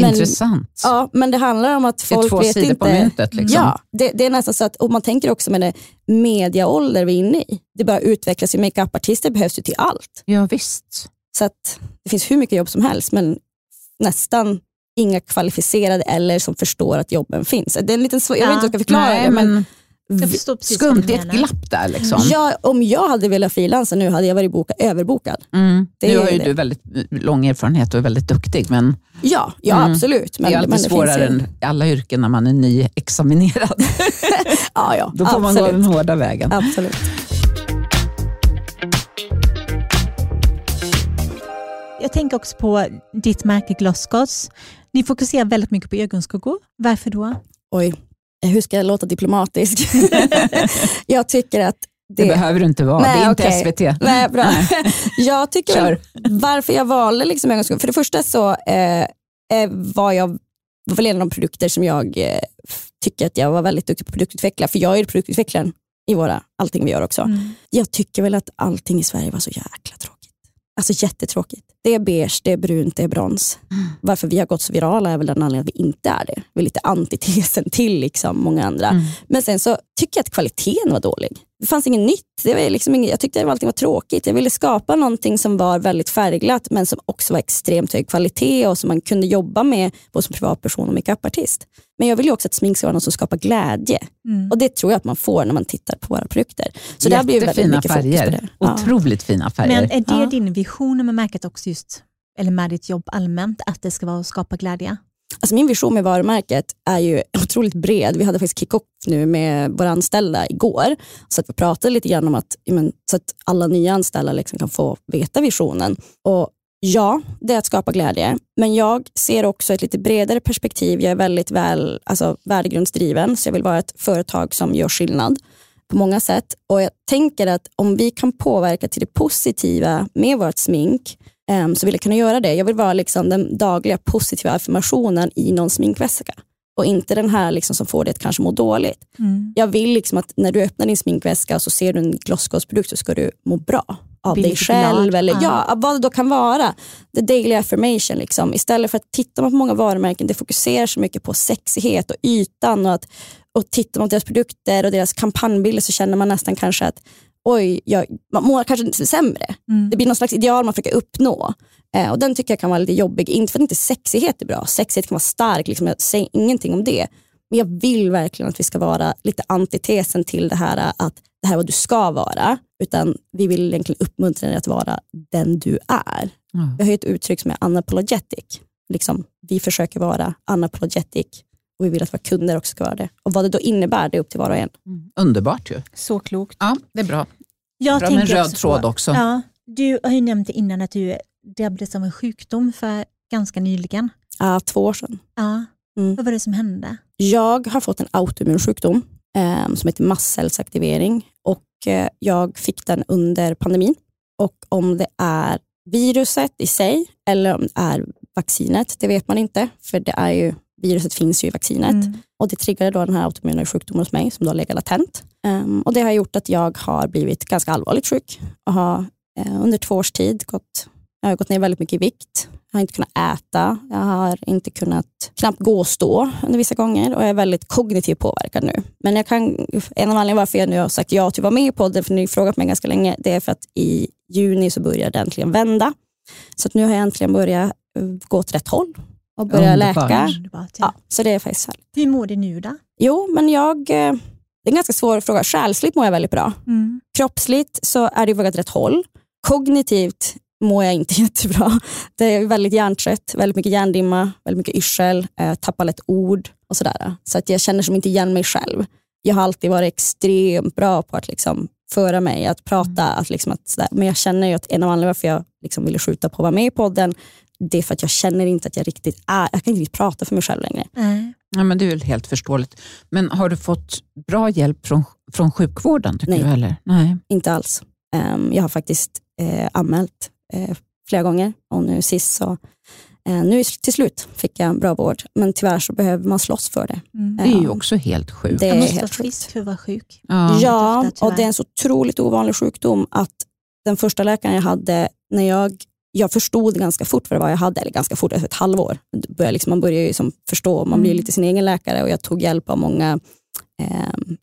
Speaker 1: Men, Intressant.
Speaker 3: Ja, men det handlar om att folk
Speaker 1: vet
Speaker 3: inte. Det är två
Speaker 1: sidor på myntet. Liksom.
Speaker 3: Ja, det, det, är nästan så att, och man tänker också med det mediaålder vi är inne i. Det bara utvecklas makeupartister behövs ju till allt.
Speaker 1: Ja, visst.
Speaker 3: Så att det finns hur mycket jobb som helst men nästan inga kvalificerade eller som förstår att jobben finns. Det är en liten svår, jag vet inte hur jag ska förklara
Speaker 1: Nej,
Speaker 3: det. Men,
Speaker 1: men
Speaker 2: Jag
Speaker 1: skumt, det är ett glapp där. Liksom.
Speaker 3: ja, om jag hade velat frilansa nu hade jag varit boka, överbokad.
Speaker 1: Mm.
Speaker 3: Det
Speaker 1: nu
Speaker 3: är
Speaker 1: har ju
Speaker 3: det.
Speaker 1: du väldigt lång erfarenhet och är väldigt duktig, men
Speaker 3: Ja, ja
Speaker 1: Mm.
Speaker 3: absolut. Men,
Speaker 1: det är alltid
Speaker 3: men det
Speaker 1: svårare
Speaker 3: finns ju,
Speaker 1: än i alla yrken när man är nyexaminerad.
Speaker 3: ja, ja,
Speaker 1: Då får man gå
Speaker 3: absolut.
Speaker 1: den hårda vägen.
Speaker 3: absolut.
Speaker 2: Jag tänker också på ditt märke Glossgods. Ni fokuserar väldigt mycket på ögonskuggor. Varför då?
Speaker 3: Oj, hur ska jag låta diplomatisk? jag tycker att
Speaker 1: Det,
Speaker 3: det,
Speaker 1: behöver du inte vara,
Speaker 3: Nej,
Speaker 1: det är inte
Speaker 3: okej.
Speaker 1: SVT.
Speaker 3: Nej, bra. jag tycker
Speaker 1: Kör.
Speaker 3: varför jag valde liksom för det första så eh, eh, var jag var en av de produkter som jag eh, tycker att jag var väldigt duktig på att produktutveckla, för jag är produktutvecklaren i våra, allting vi gör också.
Speaker 2: Mm.
Speaker 3: Jag tycker väl att allting i Sverige var så jäkla tråkigt. Alltså jättetråkigt. Det är beige, det är brunt, det är brons. Varför vi har gått så virala är väl den anledningen att vi inte är det. Vi är lite antitesen till liksom många andra.
Speaker 1: Mm.
Speaker 3: Men sen så tycker jag att kvaliteten var dålig. Det fanns inget nytt. Det var liksom inget, jag tyckte att allting var tråkigt. Jag ville skapa någonting som var väldigt färgglatt men som också var extremt hög kvalitet och som man kunde jobba med både som privatperson och makeupartist. Men jag vill ju också att smink ska vara något som skapar glädje.
Speaker 2: Mm.
Speaker 3: Och det tror jag att man får när man tittar på våra produkter. Så där blir det väldigt
Speaker 1: Jättefina
Speaker 3: mycket fokus på
Speaker 1: färger.
Speaker 3: det. Ja.
Speaker 1: Otroligt fina färger.
Speaker 2: Men är det
Speaker 3: Ja.
Speaker 2: din vision med märket också just, eller med ditt jobb allmänt, att det ska vara att skapa glädje?
Speaker 3: Alltså min vision med varumärket är ju otroligt bred. Vi hade faktiskt kick-off nu med våra anställda igår. Så att vi pratade lite grann om att, ja, men, så att alla nya anställda liksom kan få veta visionen. Och Ja, det är att skapa glädje. Men jag ser också ett lite bredare perspektiv. Jag är väldigt väl, alltså, värdegrundsdriven, så jag vill vara ett företag som gör skillnad på många sätt. Och Jag tänker att om vi kan påverka till det positiva med vårt smink em, så vill jag kunna göra det. Jag vill vara liksom den dagliga positiva affirmationen i någon sminkväska och inte den här liksom som får dig att kanske må dåligt.
Speaker 2: Mm.
Speaker 3: Jag vill liksom att när du öppnar din sminkväska så ser du en Glossglass-produkt så ska du må bra av dig själv.
Speaker 2: glad.
Speaker 3: Eller,
Speaker 2: Ja.
Speaker 3: ja, vad det då kan vara. The daily affirmation. Liksom. Istället för att titta på många varumärken, det fokuserar så mycket på sexighet och ytan. Och, att, och tittar man på deras produkter och deras kampanjbilder så känner man nästan kanske att oj, jag, man mår kanske sämre.
Speaker 2: Mm.
Speaker 3: Det blir någon slags ideal man försöker uppnå. Eh, och Den tycker jag kan vara lite jobbig. Inte för att inte sexighet är bra. Sexighet kan vara stark, liksom, jag säger ingenting om det. Men jag vill verkligen att vi ska vara lite antitesen till det här att det här är vad du ska vara. Utan vi vill egentligen uppmuntra dig att vara den du är.
Speaker 1: Ja.
Speaker 3: Vi har ju ett uttryck som är unapologetic. Liksom, vi försöker vara unapologetic och vi vill att våra kunder också ska vara det. Och Vad det då innebär, det är upp till var och en.
Speaker 1: Mm. Underbart ju.
Speaker 2: Så klokt.
Speaker 1: Ja, det är bra.
Speaker 2: Jag
Speaker 1: Bra med en röd
Speaker 2: också
Speaker 1: tråd
Speaker 2: på,
Speaker 1: också.
Speaker 2: Ja, du har ju nämnt innan att du drabbades av en sjukdom för ganska nyligen.
Speaker 3: Ah, två år sedan.
Speaker 2: Ja.
Speaker 3: Mm.
Speaker 2: Vad var det som hände?
Speaker 3: Jag har fått en autoimmun sjukdom eh, som heter mastcellsaktivering och eh, jag fick den under pandemin. Och om det är viruset i sig eller om det är vaccinet, det vet man inte. För det är ju, viruset finns ju i vaccinet.
Speaker 2: Mm.
Speaker 3: Och Det triggade då den här autoimmuna sjukdomen hos mig som då legat latent. Ehm, och Det har gjort att jag har blivit ganska allvarligt sjuk och har eh, under två års tid gått, jag har gått ner väldigt mycket i vikt. Jag har inte kunnat äta, jag har inte kunnat knappt gå och stå under vissa gånger och jag är väldigt kognitivt påverkad nu. Men jag kan, en av anledningarna varför jag nu har sagt ja till att vara med i podden, för ni har frågat mig ganska länge, det är för att i juni så börjar det äntligen vända. Så att nu har jag äntligen börjat eh, gå åt rätt håll och börja läka.
Speaker 2: Underbart, ja.
Speaker 3: Ja, så det är faktiskt härligt.
Speaker 2: Hur mår du nu då?
Speaker 3: Jo, men jag, eh, det är en ganska svår fråga. Själsligt mår jag väldigt bra.
Speaker 2: Mm.
Speaker 3: Kroppsligt så är det på rätt håll. Kognitivt mår jag inte jättebra. Det är väldigt hjärntrött, väldigt mycket hjärndimma, väldigt mycket yrsel, eh, tappar lätt ord och sådär. Så att jag känner som inte igen mig själv. Jag har alltid varit extremt bra på att liksom föra mig, att prata. Att liksom att sådär. Men jag känner ju att en av anledningarna varför jag liksom ville skjuta på att vara med i podden, det är för att jag känner inte att jag riktigt är, jag kan inte riktigt prata för mig själv längre.
Speaker 2: Nej.
Speaker 1: Ja, men det är väl helt förståeligt. Men har du fått bra hjälp från, från sjukvården? Tycker
Speaker 3: Nej.
Speaker 1: Du, eller? Nej.
Speaker 3: Inte alls. Ehm, jag har faktiskt eh, anmält flera gånger och nu sist så eh, nu till slut fick jag bra vård. Men tyvärr så behöver man slåss för det.
Speaker 2: Mm.
Speaker 1: Det är ju också helt sjukt.
Speaker 3: Det är helt
Speaker 2: frisk
Speaker 3: sjukt.
Speaker 2: för att vara sjuk.
Speaker 1: Ja.
Speaker 3: Ja, och det är en så otroligt ovanlig sjukdom att den första läkaren jag hade, när jag, jag förstod ganska fort vad det var jag hade, eller ganska fort, efter ett halvår. Liksom, man börjar ju som förstå, man blir
Speaker 2: Mm.
Speaker 3: lite sin egen läkare och jag tog hjälp av många eh,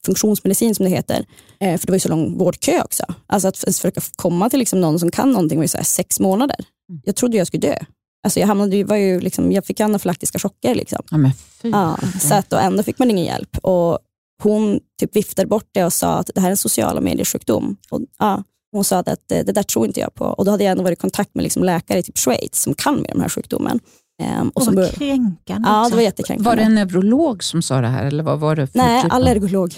Speaker 3: funktionsmedicin som det heter. Eh, för det var ju så lång vårdkö också. Alltså att ens försöka komma till liksom någon som kan någonting var ju så sex månader. jag trodde jag skulle dö. Alltså jag, hamnade, var ju liksom, jag fick anafylaktiska chocker. Liksom.
Speaker 1: Ja.
Speaker 3: Ja, så att, och ändå fick man ingen hjälp. Och hon typ viftade bort det och sa att det här är en sociala mediesjukdom. Och, ja, hon sa att det, det där tror inte jag på. Och då hade jag ändå varit i kontakt med liksom läkare i typ Schweiz som kan med den här sjukdomen.
Speaker 2: Um, och, och vad kränkande
Speaker 3: Ja, det var jättekränkande.
Speaker 1: Var det en neurolog som sa det här? Eller vad var det för
Speaker 3: Nej, typ allergolog.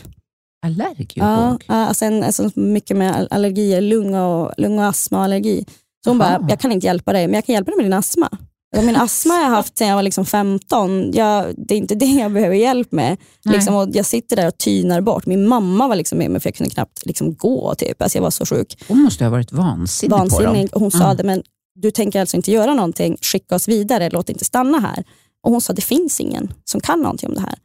Speaker 1: Allergolog?
Speaker 3: Ja, alltså, en, alltså mycket med allergier, lung och, lung och astma och allergi. Så hon Aha. bara, jag kan inte hjälpa dig, men jag kan hjälpa dig med din astma. Min astma har jag haft sedan jag var liksom 15. Jag, det är inte det jag behöver hjälp med. Liksom, och jag sitter där och tynar bort. Min mamma var liksom med mig för jag kunde knappt liksom gå. Typ. Alltså jag var så sjuk.
Speaker 1: Hon måste ha varit vansinnig, vansinnig.
Speaker 3: på dem. Hon sa mm. det, men du tänker alltså inte göra någonting, skicka oss vidare, låt inte stanna här. Och Hon sa det finns ingen som kan någonting om det här.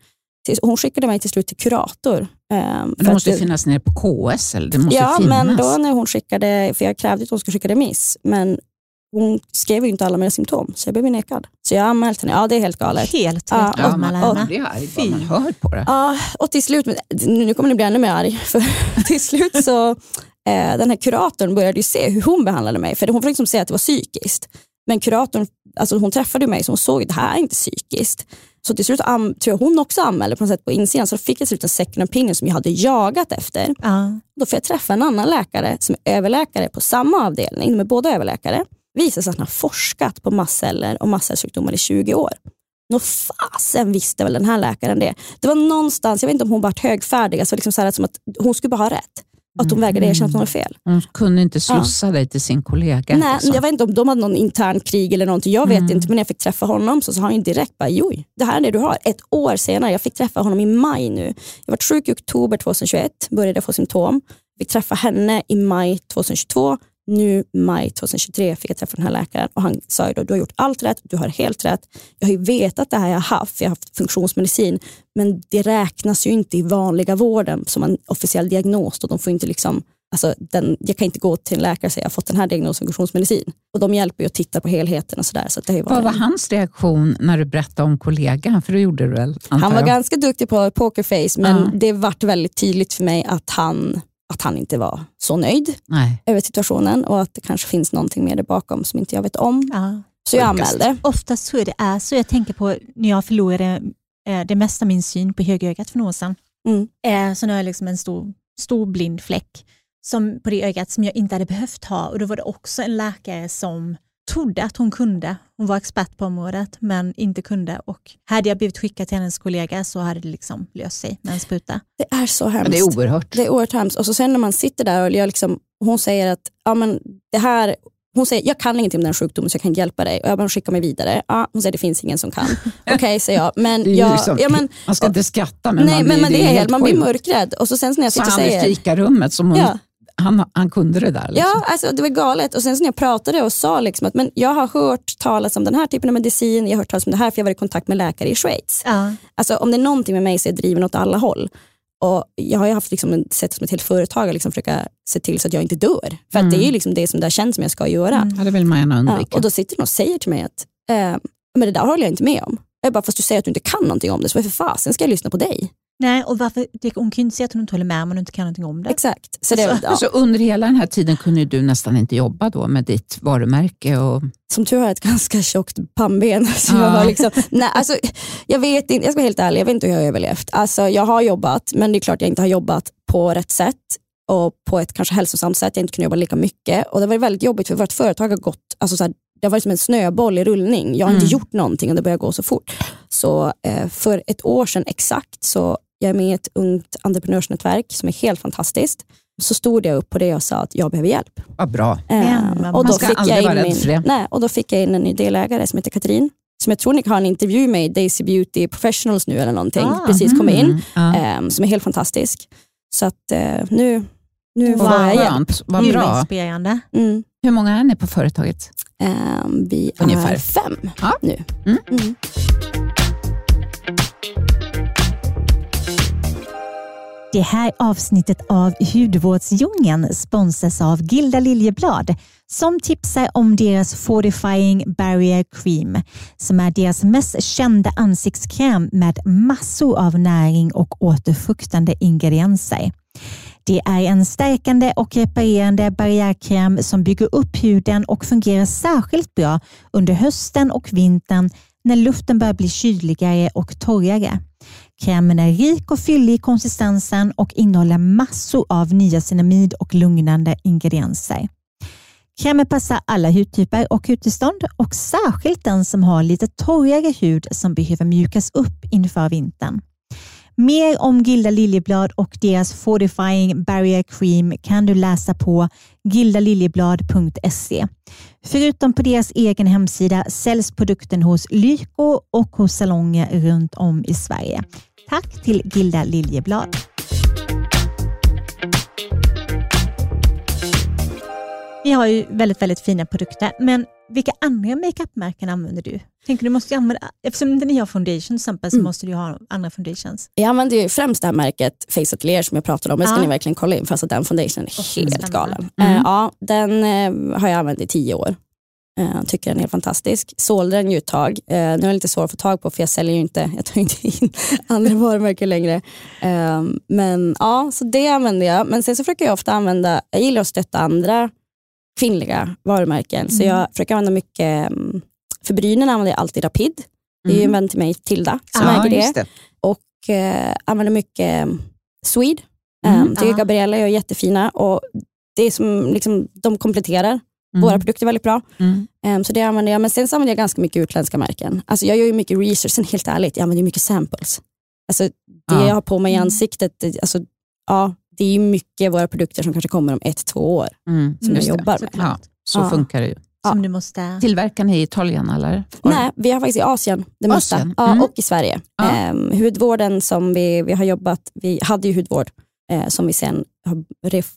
Speaker 3: Hon skickade mig till slut till kurator.
Speaker 1: Um, det måste det, finnas nere på KS? Eller? Det måste
Speaker 3: ja,
Speaker 1: finnas.
Speaker 3: men då när hon skickade, för jag krävde att hon skulle skicka remiss, men hon skrev ju inte alla mina symptom, så jag blev nekad. Så jag anmälde henne. Ja, det är helt galet.
Speaker 2: Helt ja,
Speaker 1: ja, man, och, blir arg bara man hör på det.
Speaker 3: Ja, och till slut, nu kommer ni bli ännu mer arg, för till slut så eh, den här kuratorn började ju se hur hon behandlade mig, för hon försökte liksom säga att det var psykiskt. Men kuratorn, alltså hon träffade mig så hon såg att det här är inte psykiskt. Så till slut tror jag hon också anmälde på något sätt på insidan, så då fick jag till slut en second opinion som jag hade jagat efter. Ja. Då får jag träffa en annan läkare som är överläkare på samma avdelning, de är båda överläkare visar sig att han har forskat på mastceller och mastcellsjukdomar i 20 år. Nå fasen visste väl den här läkaren det. Det var någonstans, jag vet inte om hon var högfärdig, alltså liksom så här, som att hon skulle bara ha rätt. Att hon vägrade erkänna att hon hade fel.
Speaker 1: Hon kunde inte slussa ja. dig till sin kollega.
Speaker 3: Nej, alltså. Jag vet inte om de hade någon intern krig eller någonting. Jag vet mm. inte, men när jag fick träffa honom så sa han direkt bara, jo, det här är det du har. Ett år senare, jag fick träffa honom i maj nu. Jag var sjuk i oktober 2021, började få symptom. Fick träffa henne i maj 2022 nu maj 2023 fick jag träffa den här läkaren och han sa ju då, du har gjort allt rätt, du har helt rätt. Jag har ju vetat det här jag har haft, jag har haft funktionsmedicin, men det räknas ju inte i vanliga vården som en officiell diagnos. Då de får inte liksom, alltså den, jag kan inte gå till en läkare och säga jag har fått den här diagnosen funktionsmedicin. Och de hjälper ju att titta på helheten och sådär. Så det
Speaker 1: Vad var hans reaktion när du berättade om kollegan? För det gjorde du väl?
Speaker 3: Han var ganska duktig på pokerface, men uh. det vart väldigt tydligt för mig att han att han inte var så nöjd Nej. över situationen och att det kanske finns någonting mer där bakom som inte jag vet om. Ja. Så jag anmälde.
Speaker 2: Oftast tror jag det är så. Jag tänker på när jag förlorade eh, det mesta av min syn på högerögat för några år sedan. Mm. Eh, så nu har jag liksom en stor, stor blind fläck som, på det ögat som jag inte hade behövt ha. Och Då var det också en läkare som trodde att hon kunde. Hon var expert på området men inte kunde och hade jag blivit skickad till hennes kollega så hade det liksom löst sig med en spruta.
Speaker 3: Det är så hemskt.
Speaker 1: det är oerhört.
Speaker 3: Det är oerhört hemskt. Och så sen när man sitter där och jag liksom, hon säger att ja, men det här hon säger, jag kan ingenting om den sjukdomen så jag kan inte hjälpa dig. Och jag bara, skickar mig vidare. Ja, hon säger, det finns ingen som kan. Okej, okay, säger jag. Men jag
Speaker 1: liksom,
Speaker 3: ja, men,
Speaker 1: man ska inte skratta, men
Speaker 3: nej,
Speaker 1: man
Speaker 3: blir,
Speaker 1: men, men
Speaker 3: det är helt, Man blir mörkrädd. Och så sen när jag sitter
Speaker 1: så
Speaker 3: och säger...
Speaker 1: han i fikarummet som hon ja han, han kunde det där? Liksom.
Speaker 3: Ja, alltså, det var galet. Och sen när jag pratade och sa liksom att men jag har hört talas om den här typen av medicin, jag har hört talas om det här för jag varit i kontakt med läkare i Schweiz. Ja. Alltså, om det är någonting med mig så är jag driven åt alla håll. Och jag har ju haft liksom, sett som ett helt företag att liksom försöka se till så att jag inte dör. För mm. det är ju liksom det som det känns som jag ska göra.
Speaker 1: Mm. Ja, det vill man gärna undvika.
Speaker 3: Ja, och då sitter de och säger till mig att eh, men det där håller jag inte med om. Jag bara, fast du säger att du inte kan någonting om det, så varför fasen ska jag lyssna på dig?
Speaker 2: Nej, och varför, hon kan ju inte säga att hon inte håller med om hon inte kan någonting om det.
Speaker 3: Exakt.
Speaker 1: Så, det, alltså, ja. så under hela den här tiden kunde du nästan inte jobba då med ditt varumärke? Och...
Speaker 3: Som tur har jag ett ganska tjockt pannben. Så ja. jag, liksom, nej, alltså, jag vet inte, jag ska vara helt ärlig, jag vet inte hur jag har överlevt. Alltså, jag har jobbat, men det är klart jag inte har jobbat på rätt sätt och på ett kanske hälsosamt sätt. Jag inte kunnat jobba lika mycket. Och Det var väldigt jobbigt för vårt företag har gått alltså, så här, det har varit som en snöboll i rullning. Jag har mm. inte gjort någonting och det börjar gå så fort. Så eh, för ett år sedan exakt så jag är med i ett ungt entreprenörsnätverk som är helt fantastiskt. Så stod jag upp på det och sa att jag behöver hjälp.
Speaker 1: Vad bra.
Speaker 3: Eh, och, då fick jag in min, nej, och då fick jag in en ny delägare som heter Katrin som jag tror ni har en intervju med i Daisy Beauty Professionals nu eller någonting. Ah, Precis kommit in. Mm, eh, som är helt fantastisk. Så att eh, nu, nu
Speaker 1: får jag hjälp. Vad bra.
Speaker 2: Inspirerande.
Speaker 1: Mm. Hur många är ni på företaget?
Speaker 3: Um, vi Ungefär. är fem ja. nu.
Speaker 2: Det här avsnittet av Hudvårdsdjungeln sponsras av Gilda Liljeblad som tipsar om deras Fortifying Barrier Cream som är deras mest kända ansiktskräm med massor av näring och återfuktande ingredienser. Det är en stärkande och reparerande barriärkräm som bygger upp huden och fungerar särskilt bra under hösten och vintern när luften börjar bli kyligare och torrare. Krämen är rik och fyllig i konsistensen och innehåller massor av niacinamid och lugnande ingredienser. Krämen passar alla hudtyper och hudtillstånd och särskilt den som har lite torrare hud som behöver mjukas upp inför vintern. Mer om Gilda Liljeblad och deras Fortifying Barrier Cream kan du läsa på gildaliljeblad.se. Förutom på deras egen hemsida säljs produkten hos Lyko och hos salonger runt om i Sverige. Tack till Gilda Liljeblad. Vi har ju väldigt, väldigt fina produkter, men vilka andra makeupmärken använder du? Tänker du måste använda, eftersom ni har foundation till exempel så mm. måste du ha andra foundations.
Speaker 3: Jag använder ju främst det här märket Face Atelier som jag pratade om, det ska ni verkligen kolla in för alltså den foundationen är helt galen. Mm. Uh, ja, den uh, har jag använt i tio år. Uh, tycker den är helt fantastisk. Sålde den ju ett tag. Uh, nu är den lite svår att få tag på för jag säljer ju inte, jag tar inte in andra varumärken längre. Uh, men ja, så det använder jag. Men sen så försöker jag ofta använda, jag gillar att stötta andra kvinnliga varumärken. Mm. Så jag försöker använda mycket, mm, för brynen använder jag alltid Rapid. Det är ju en mm. vän till mig, Tilda, som ja, äger det. det. Och eh, använder mycket mm, Swede. Mm. Um, tycker ja. Gabriella är jättefina och det är som, liksom, de kompletterar Mm. Våra produkter är väldigt bra. Mm. Um, så det använder jag. Men sen så använder jag ganska mycket utländska märken. Alltså jag gör ju mycket research, sen helt ärligt, jag använder mycket samples. Alltså det ja. jag har på mig i ansiktet, alltså, ja, det är mycket våra produkter som kanske kommer om ett, två år mm, som jag jobbar med.
Speaker 1: Ja, så ja. funkar det ju.
Speaker 2: Som du måste...
Speaker 1: Tillverkar ni i Italien eller?
Speaker 3: Nej, vi har faktiskt i Asien det mesta mm. ja, och i Sverige. Ja. Um, hudvården som vi, vi har jobbat, vi hade ju hudvård eh, som vi sen har,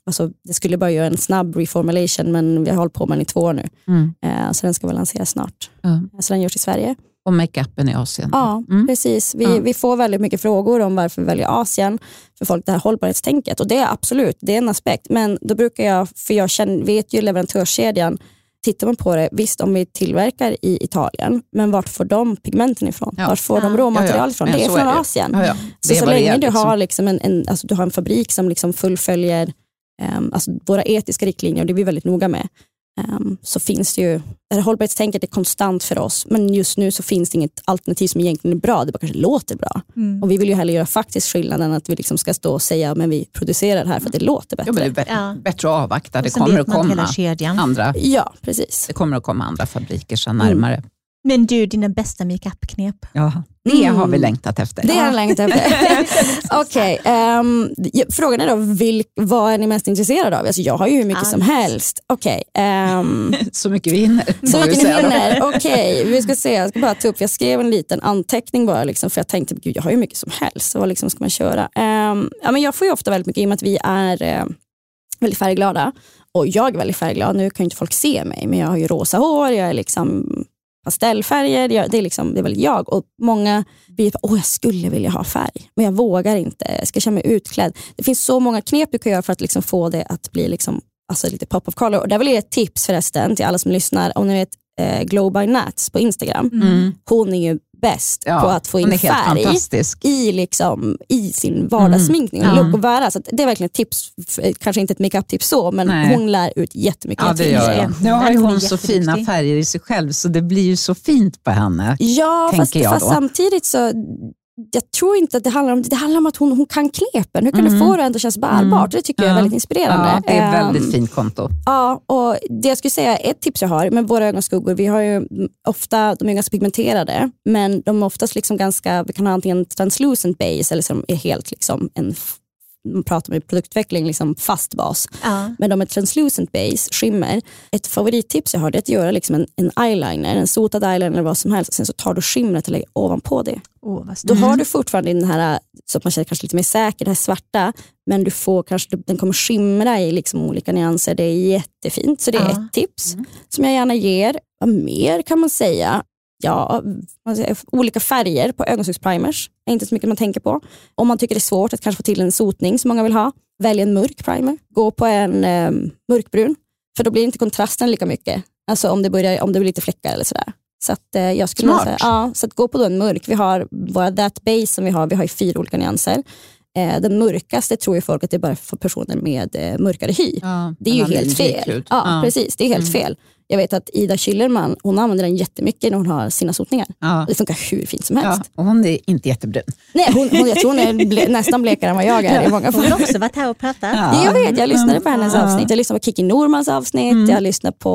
Speaker 3: alltså, det skulle bara göra en snabb reformulation men vi har hållit på med den i två år nu. Mm. Eh, så den ska väl lanseras snart. Mm. Så den görs i Sverige.
Speaker 1: Och makeupen i Asien.
Speaker 3: Ja, mm. precis. Vi, ja. vi får väldigt mycket frågor om varför vi väljer Asien för folk det här hållbarhetstänket. Och det är absolut, det är en aspekt. Men då brukar jag, för jag känner, vet ju leverantörskedjan, tittar man på det, visst om vi tillverkar i Italien, men vart får de pigmenten ifrån? Ja. Vart får de råmaterial ifrån? det är från är Asien. Det. Så, så länge du, har liksom en, en, alltså du har en fabrik som liksom fullföljer um, alltså våra etiska riktlinjer, och det är vi väldigt noga med, um, så finns det ju, det här hållbarhetstänket är konstant för oss, men just nu så finns det inget alternativ som egentligen är bra, det bara kanske låter bra. Mm. Och vi vill ju hellre göra faktisk skillnad än att vi liksom ska stå och säga men vi producerar det här för att det låter bättre.
Speaker 1: Ja, det är bättre, ja. bättre att avvakta, det kommer att komma andra,
Speaker 3: ja, precis.
Speaker 1: det kommer att komma andra fabriker så närmare. Mm.
Speaker 2: Men du, dina bästa makeup-knep?
Speaker 1: Ja, det mm. har vi längtat efter.
Speaker 3: Det har jag längtat efter. Okej, okay, um, ehm, frågan är då, vilk, vad är ni mest intresserade av? Alltså, jag har ju hur mycket Allt. som helst. Okay, um, ehm,
Speaker 1: så mycket vi hinner.
Speaker 3: Så mycket ni hinner. Okej, okay, vi ska se. Jag ska bara ta upp, jag skrev en liten anteckning bara, liksom, för jag tänkte, gud jag har ju mycket som helst. Så vad liksom ska man köra? Um, ja, men jag får ju ofta väldigt mycket, i och med att vi är uh, väldigt färgglada. Och jag är väldigt färgglad, nu kan ju inte folk se mig, men jag har ju rosa hår, jag är liksom pastellfärger. Det är, liksom, det är väl jag. Och Många blir att jag skulle vilja ha färg, men jag vågar inte. Jag ska känna mig utklädd. Det finns så många knep du kan göra för att liksom få det att bli liksom, alltså lite pop of color. Och där vill jag ge ett tips förresten till alla som lyssnar. Om ni vet eh, Glow by Nats på Instagram. Mm. Hon är ju bäst ja, på att få in färg i, liksom, i sin vardagssminkning och mm. look och vara. Så det är verkligen ett tips, kanske inte ett makeup-tips så, men Nej. hon lär ut jättemycket.
Speaker 1: Ja, det gör jag. Nu har ju hon så fina färger i sig själv så det blir ju så fint på henne.
Speaker 3: Ja, fast, fast samtidigt så jag tror inte att det handlar om det, handlar om att hon, hon kan knepen. Hur kan mm. du få det att kännas bärbart? Mm. Det tycker jag är väldigt inspirerande.
Speaker 1: Ja, det är ett väldigt um, fint konto.
Speaker 3: Ja, och det jag skulle säga, ett tips jag har med våra ögonskuggor, vi har ju ofta, de är ganska pigmenterade, men de är oftast liksom ganska, vi kan ha antingen translucent base eller som är helt liksom en man pratar med produktutveckling, liksom fast bas. Ja. Men de är translucent base, skimmer. Ett favorittips jag har är att göra liksom en, en eyeliner, en sotad eyeliner eller vad som helst. Sen så tar du skimret och lägger ovanpå det. Oh, Då har du fortfarande den här, så att man känner kanske lite mer säker, det här svarta. Men du får kanske, den kommer skimra i liksom olika nyanser. Det är jättefint. Så det är ja. ett tips mm. som jag gärna ger. Vad mer kan man säga? Ja, olika färger på ögonskuggsprimers. är inte så mycket man tänker på. Om man tycker det är svårt att kanske få till en sotning som många vill ha, välj en mörk primer. Gå på en eh, mörkbrun, för då blir inte kontrasten lika mycket. Alltså om det, börjar, om det blir lite fläckar eller sådär. Så att, eh, jag skulle
Speaker 1: Smart.
Speaker 3: säga, ja, så gå på då en mörk. Vi har våra That Base som vi har, vi har fyra olika nyanser. eh, den mörkaste tror ju folk att det är bara för personer med eh, mörkare hy.
Speaker 1: Ja,
Speaker 3: Det är ju helt fel.
Speaker 1: hud.
Speaker 3: Ja, precis. Det är helt
Speaker 1: Mm.
Speaker 3: fel. Jag vet att Ida Schillerman hon använder den jättemycket när hon har sina sotningar.
Speaker 1: Ja.
Speaker 3: Det funkar hur fint som helst.
Speaker 1: Ja, och hon är inte jättebrun.
Speaker 3: Nej, hon, hon, jag tror hon är ble, nästan blekare än vad jag är i många
Speaker 2: Hon
Speaker 3: fall.
Speaker 2: har också varit här och pratat.
Speaker 1: Ja.
Speaker 3: Jag vet, jag lyssnade på hennes
Speaker 1: Ja.
Speaker 3: avsnitt. Jag lyssnade på Kiki Normans avsnitt. Jag lyssnade på,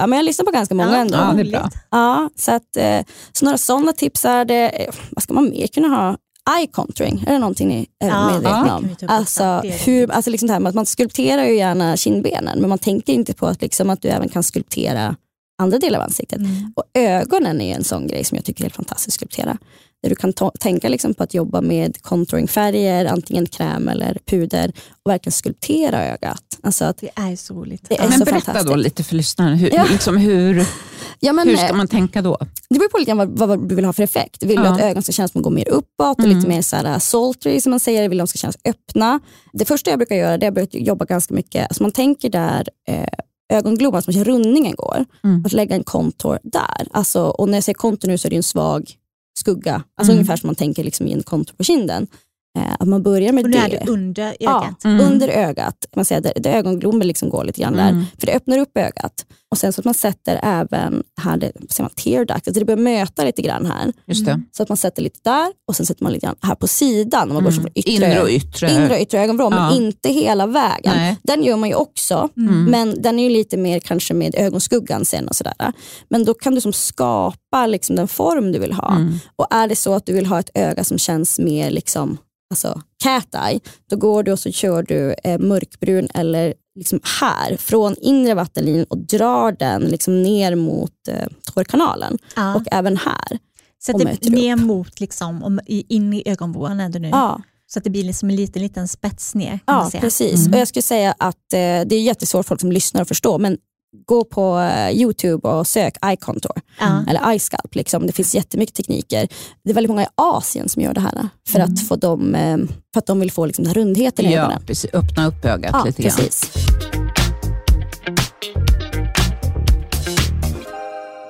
Speaker 3: ja, men jag lyssnade på ganska många ändå.
Speaker 1: Ja, det är bra.
Speaker 3: Ja, så, att, eh, så några sådana tips är det. Eh, Vad ska man mer kunna ha? Eye contouring, är det någonting ni är
Speaker 2: Ja,
Speaker 3: medvetna
Speaker 2: det kan
Speaker 3: om? Alltså, hur, alltså liksom det här med att man skulpterar ju gärna kindbenen men man tänker inte på att, liksom att du även kan skulptera andra delar av ansiktet.
Speaker 2: Mm.
Speaker 3: Och ögonen är ju en sån grej som jag tycker är helt fantastiskt att skulptera. Där du kan tänka liksom på att jobba med contouringfärger, antingen kräm eller puder och verkligen skulptera ögat. Alltså att
Speaker 2: Det är så roligt.
Speaker 3: det är
Speaker 1: Men
Speaker 3: så
Speaker 1: berätta
Speaker 3: fantastiskt.
Speaker 1: då lite för lyssnaren, hur,
Speaker 3: Ja.
Speaker 1: liksom hur,
Speaker 3: Ja, men,
Speaker 1: hur ska
Speaker 3: eh,
Speaker 1: man tänka då?
Speaker 3: Det beror på lite vad, vad du vill ha för effekt. Vill du
Speaker 1: Ja.
Speaker 3: att ögonen ska kännas som att gå mer uppåt och
Speaker 1: Mm.
Speaker 3: lite mer så här sultry som man säger, vill de ska kännas öppna. Det första jag brukar göra det är att jag jobba ganska mycket, alltså man tänker där eh, ögongloben, som rundningen går,
Speaker 1: Mm.
Speaker 3: att lägga en kontor där. Alltså, och när jag säger kontor nu så är det en svag skugga, alltså
Speaker 1: Mm.
Speaker 3: ungefär som man tänker liksom i en kontor på kinden. Eh, att man börjar med det.
Speaker 2: det under
Speaker 3: Ja,
Speaker 2: ögat.
Speaker 1: Mm.
Speaker 3: under ögat, man säga, där, där ögongloben liksom går lite grann där.
Speaker 1: Mm.
Speaker 3: För det öppnar upp ögat. Och sen så att man sätter även här, det, säger man tear duct, alltså det börjar möta lite grann här.
Speaker 1: Just det.
Speaker 3: Så att man sätter lite där och sen sätter man lite grann här på sidan. Om man går
Speaker 1: Mm.
Speaker 3: från yttre,
Speaker 1: Inre och yttre.
Speaker 3: inre och yttre ögonvrå, men
Speaker 1: Ja.
Speaker 3: inte hela vägen.
Speaker 1: Nej.
Speaker 3: Den gör man ju också,
Speaker 1: Mm.
Speaker 3: men den är ju lite mer kanske med ögonskuggan sen och sådär. Men då kan du som skapa liksom den form du vill ha.
Speaker 1: Mm.
Speaker 3: Och är det så att du vill ha ett öga som känns mer liksom, alltså cat eye, då går du och så kör du eh, mörkbrun eller liksom här, från inre vattenlinjen och drar den liksom ner mot eh, tårkanalen.
Speaker 2: Ja.
Speaker 3: Och även här.
Speaker 2: så att det ner mot, liksom, om, in i ögonvrån är det nu.
Speaker 3: Ja,
Speaker 2: Så att det blir liksom en liten, liten spets ner.
Speaker 3: Ja precis.
Speaker 1: Mm.
Speaker 3: Och jag skulle säga att eh, det är jättesvårt för folk som lyssnar att förstå, men gå på eh, Youtube och sök eye contour.
Speaker 2: Ja.
Speaker 3: eller iSculpt. Liksom. Det finns jättemycket tekniker. Det är väldigt många i Asien som gör det här för, att, få dem, eh, för att de vill få liksom, den här rundheten i
Speaker 1: Ja,
Speaker 3: ögonen.
Speaker 1: precis. Öppna upp ögat
Speaker 3: Ja,
Speaker 1: lite grann.
Speaker 3: precis.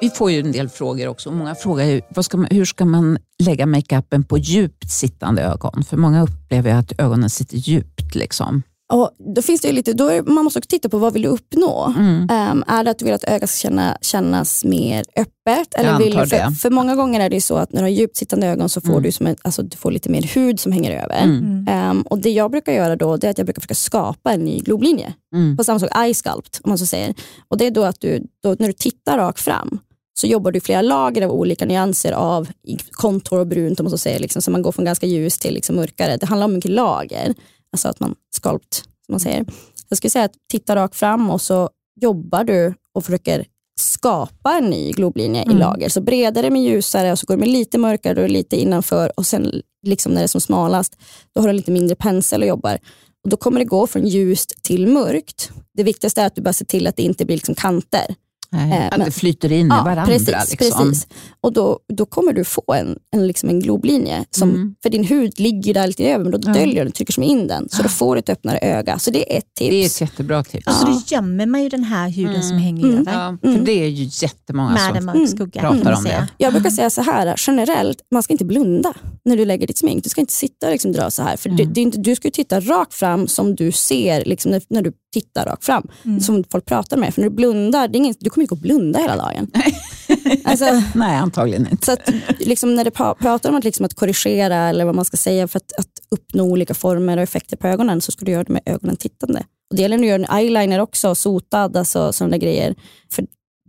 Speaker 1: Vi får ju en del frågor också. Många frågar ju, vad ska man, hur ska man lägga makeupen på djupt sittande ögon? För många upplever ju att ögonen sitter djupt. Liksom.
Speaker 3: Och då finns det lite, då är, man måste också titta på vad vill du uppnå.
Speaker 1: Mm.
Speaker 3: Ehm, är det att du vill att ögat ska känna, kännas mer öppet? Eller vill du, för,
Speaker 1: det.
Speaker 3: för många gånger är det så att när du har djupt sittande ögon så får
Speaker 1: Mm.
Speaker 3: du, som ett, alltså, du får lite mer hud som hänger över.
Speaker 1: Mm.
Speaker 3: Ehm, och Det jag brukar göra då det är att jag brukar försöka skapa en ny globlinje.
Speaker 1: Mm.
Speaker 3: På samma sak iSculpt om man så säger. Och det är då att du, då, när du tittar rakt fram så jobbar du flera lager av olika nyanser av kontor och brunt om man så säger. Liksom, så man går från ganska ljus till liksom mörkare. Det handlar om mycket lager. Alltså att man sculpt som man säger. Jag skulle säga att titta rakt fram och så jobbar du och försöker skapa en ny globlinje
Speaker 2: Mm.
Speaker 3: i lager. Så bredare med ljusare och så går det med lite mörkare och lite innanför och sen liksom när det är som smalast då har du lite mindre pensel och jobbar. Och då kommer det gå från ljust till mörkt. Det viktigaste är att du bara ser till att det inte blir liksom kanter.
Speaker 1: Nej,
Speaker 3: Eh,
Speaker 1: att
Speaker 3: men-
Speaker 1: det flyter in i varandra.
Speaker 3: precis.
Speaker 1: liksom.
Speaker 3: precis. Och då, då kommer du få en, en, liksom en globlinje. Som,
Speaker 1: Mm.
Speaker 3: För din hud ligger där lite över men då döljer den, trycker som in den. Så då får du ett öppnare öga. Så det är ett tips.
Speaker 1: Det är ett jättebra tips.
Speaker 2: Och så
Speaker 3: Ja.
Speaker 2: då gömmer man ju den här huden som hänger
Speaker 3: Mm.
Speaker 2: över
Speaker 1: Ja, för
Speaker 3: Mm.
Speaker 1: det är ju jättemånga
Speaker 2: med
Speaker 1: som
Speaker 2: mörk
Speaker 3: Mm.
Speaker 2: skugga.
Speaker 1: pratar om det.
Speaker 3: Jag brukar säga så här, generellt, man ska inte blunda när du lägger ditt smink. Du ska inte sitta och liksom dra så här. För
Speaker 1: Mm.
Speaker 3: det, det är inte, du ska ju titta rakt fram som du ser liksom när, när du tittar rakt fram.
Speaker 2: Mm.
Speaker 3: Som folk pratar med. För när du blundar, det är ingen, du kommer inte att blunda hela dagen. alltså,
Speaker 1: Nej, antagligen inte.
Speaker 3: så att, liksom, när pa- pratar om att, liksom, att korrigera eller vad man ska säga för att, att uppnå olika former och effekter på ögonen så ska du göra det med ögonen tittande. Och det gäller när du gör en eyeliner också, sotad, alltså sådana grejer. För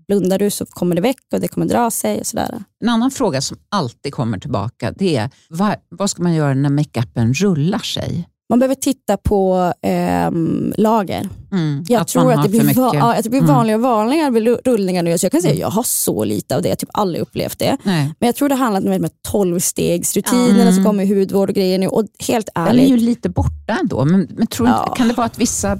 Speaker 3: blundar du så kommer det väck och det kommer dra sig och sådär.
Speaker 1: En annan fråga som alltid kommer tillbaka det är vad, vad ska man göra när makeupen rullar sig?
Speaker 3: Man behöver titta på ehm, lager.
Speaker 1: Mm,
Speaker 3: Jag
Speaker 1: att
Speaker 3: tror att det blir, va- ja, att det blir
Speaker 1: Mm.
Speaker 3: vanligare och vanligare med ru- rullningar nu. Så jag kan säga att jag har så lite av det, jag har typ aldrig upplevt det.
Speaker 1: Nej.
Speaker 3: Men jag tror det handlar om de här tolvstegsrutinerna
Speaker 1: Mm.
Speaker 3: som kommer i hudvård och grejer nu. Och helt
Speaker 1: Den är
Speaker 3: ärligt,
Speaker 1: ju lite borta ändå, men, men tror
Speaker 3: Ja.
Speaker 1: inte, kan det vara att vissa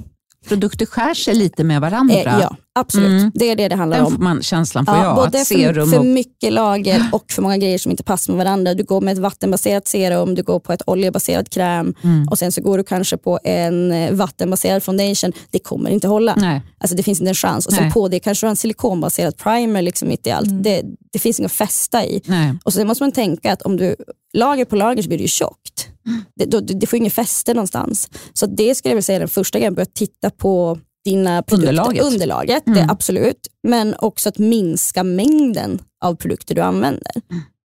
Speaker 1: produkter skär sig lite med varandra?
Speaker 3: eh, ja absolut.
Speaker 1: Mm.
Speaker 3: Det är det det handlar
Speaker 1: Den
Speaker 3: om.
Speaker 1: man, känslan får
Speaker 3: Ja,
Speaker 1: jag.
Speaker 3: både
Speaker 1: att
Speaker 3: för,
Speaker 1: serum
Speaker 3: för
Speaker 1: och,
Speaker 3: mycket lager och för många grejer som inte passar med varandra. Du går med ett vattenbaserat serum, du går på ett oljebaserat kräm
Speaker 1: Mm.
Speaker 3: och sen så går du kanske på en eh, vattenbaserad foundation. Det kommer inte hålla.
Speaker 1: Nej.
Speaker 3: Alltså det finns inte en chans. Och sen
Speaker 1: Nej.
Speaker 3: på det kanske du har en silikonbaserad primer liksom mitt i allt. Det, det finns inget att fästa i.
Speaker 1: Nej.
Speaker 3: Och sen måste man tänka att om du lager på lager så blir det ju tjockt. Det, då, det får ingen fäste någonstans. Så det skulle jag vilja säga är den första grejen, börja titta på dina produkter.
Speaker 1: Underlaget.
Speaker 3: Underlaget,
Speaker 1: Mm.
Speaker 3: det, absolut. Men också att minska mängden av produkter du använder.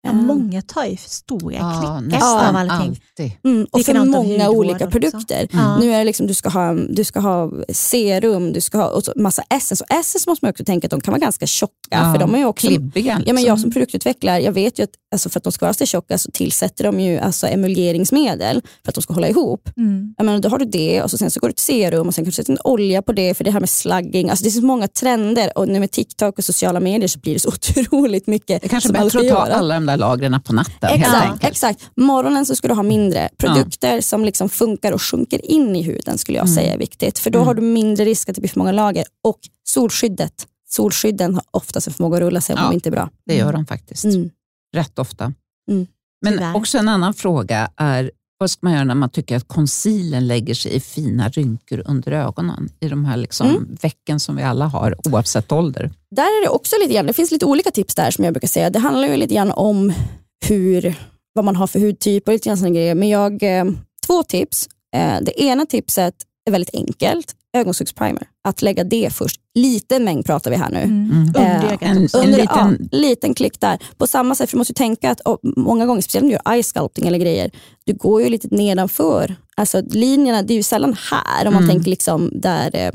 Speaker 2: Ja,
Speaker 3: Eh,
Speaker 2: många tar ju stora
Speaker 1: Ja,
Speaker 2: klickar av allting.
Speaker 3: Mm, och för många olika
Speaker 2: också.
Speaker 3: produkter.
Speaker 2: Ja.
Speaker 3: Nu är det liksom, du ska ha, du ska ha serum, du ska ha och så massa essence. Och essence måste man också tänka att de kan vara ganska tjocka. för de är ju också,
Speaker 1: klibbiga. Liksom.
Speaker 3: ja, men jag som produktutvecklare, jag vet ju att alltså för att de ska vara så tjocka så tillsätter de ju alltså emulgeringsmedel för att de ska hålla ihop.
Speaker 2: Mm.
Speaker 3: Jag menar, då har du det och så sen så går det ett serum och sen kanske du sätter en olja på det för det här med slagging. Alltså det är så många trender och nu med TikTok och sociala medier så blir det så otroligt mycket
Speaker 1: det är kanske är bättre att ta
Speaker 3: göra.
Speaker 1: alla de där lagren på natten.
Speaker 3: Exakt, exakt. Morgonen så ska du ha mindre produkter som liksom funkar och sjunker in i huden skulle jag
Speaker 1: Mm.
Speaker 3: säga är viktigt. För då har du mindre risk att det blir för många lager. Och solskyddet. Solskydden har oftast en förmåga att rulla sig om
Speaker 1: Ja.
Speaker 3: de inte är bra.
Speaker 1: Det gör de faktiskt.
Speaker 3: Mm.
Speaker 1: Rätt ofta.
Speaker 3: Mm.
Speaker 1: Men också en annan fråga är ska man göra när man tycker att concealern lägger sig i fina rynkor under ögonen? I de här liksom
Speaker 3: Mm.
Speaker 1: vecken som vi alla har oavsett ålder.
Speaker 3: Där är det också lite grann, det finns lite olika tips där som jag brukar säga. Det handlar ju lite grann om hur, vad man har för hudtyp och lite grann sådana grejer. Men jag, eh, två tips. Eh, det ena tipset är väldigt enkelt. Ögonskuggsprimer. Att lägga det först. Liten mängd pratar vi här nu.
Speaker 2: Mm.
Speaker 1: Mm.
Speaker 2: Under
Speaker 3: Eh,
Speaker 1: en-
Speaker 2: också.
Speaker 1: en
Speaker 3: Under,
Speaker 1: liten-
Speaker 3: ja, liten klick där. På samma sätt, för du måste ju tänka att och många gånger, speciellt om du gör eye sculpting eller grejer, du går ju lite nedanför. Alltså linjerna, det är ju sällan här om man
Speaker 1: Mm.
Speaker 3: tänker liksom där eh,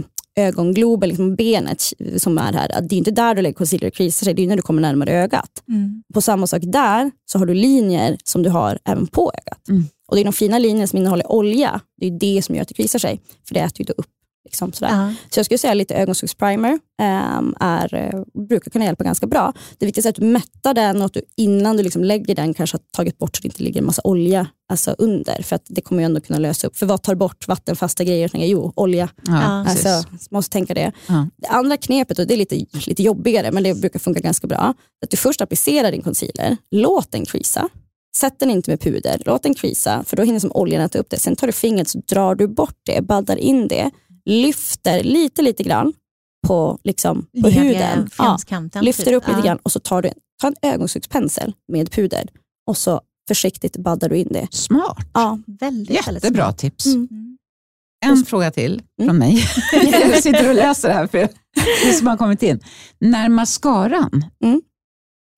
Speaker 3: ögongloben, liksom benet som är här. Det är inte där du lägger concealer sig, det är när du kommer närmare ögat.
Speaker 2: Mm.
Speaker 3: På samma sak där så har du linjer som du har även på ögat.
Speaker 1: Mm.
Speaker 3: Och Det är de fina linjerna som innehåller olja, det är det som gör att det krisar sig. För det äter ju då upp. Liksom sådär.
Speaker 2: Ja.
Speaker 3: Så jag skulle säga lite ögonskuggsprimer ehm, är, eh, brukar kunna hjälpa ganska bra. Det viktigaste är att du mättar den och att du innan du liksom lägger den kanske har tagit bort så det inte ligger en massa olja alltså under. För att det kommer ju ändå kunna lösa upp. För vad tar bort vattenfasta grejer? Tänker Jo, olja.
Speaker 1: Ja,
Speaker 2: Ja.
Speaker 1: precis.
Speaker 3: Alltså, måste tänka det.
Speaker 1: Ja.
Speaker 3: Det andra knepet, och det är lite, lite jobbigare men det brukar funka ganska bra. Att du först applicerar din concealer, låt den krisa. Sätt den inte med puder, låt den krisa för då hinner som oljan äta upp det. Sen tar du fingret så drar du bort det, baddar in det, lyfter lite lite grann på, liksom, på
Speaker 2: Lägger
Speaker 3: huden. Ja, lyfter
Speaker 2: typ.
Speaker 3: upp lite
Speaker 2: Ja.
Speaker 3: grann och så tar du tar en ögonskuggspensel med puder och så försiktigt baddar du in det.
Speaker 1: Smart.
Speaker 3: Ja.
Speaker 2: Väldigt, väldigt
Speaker 1: Jättebra
Speaker 2: smart.
Speaker 1: tips.
Speaker 3: Mm.
Speaker 2: Mm.
Speaker 1: En fråga till
Speaker 3: Mm.
Speaker 1: från mig. jag sitter och läser det här för det som har kommit in. När mascaran
Speaker 3: Mm.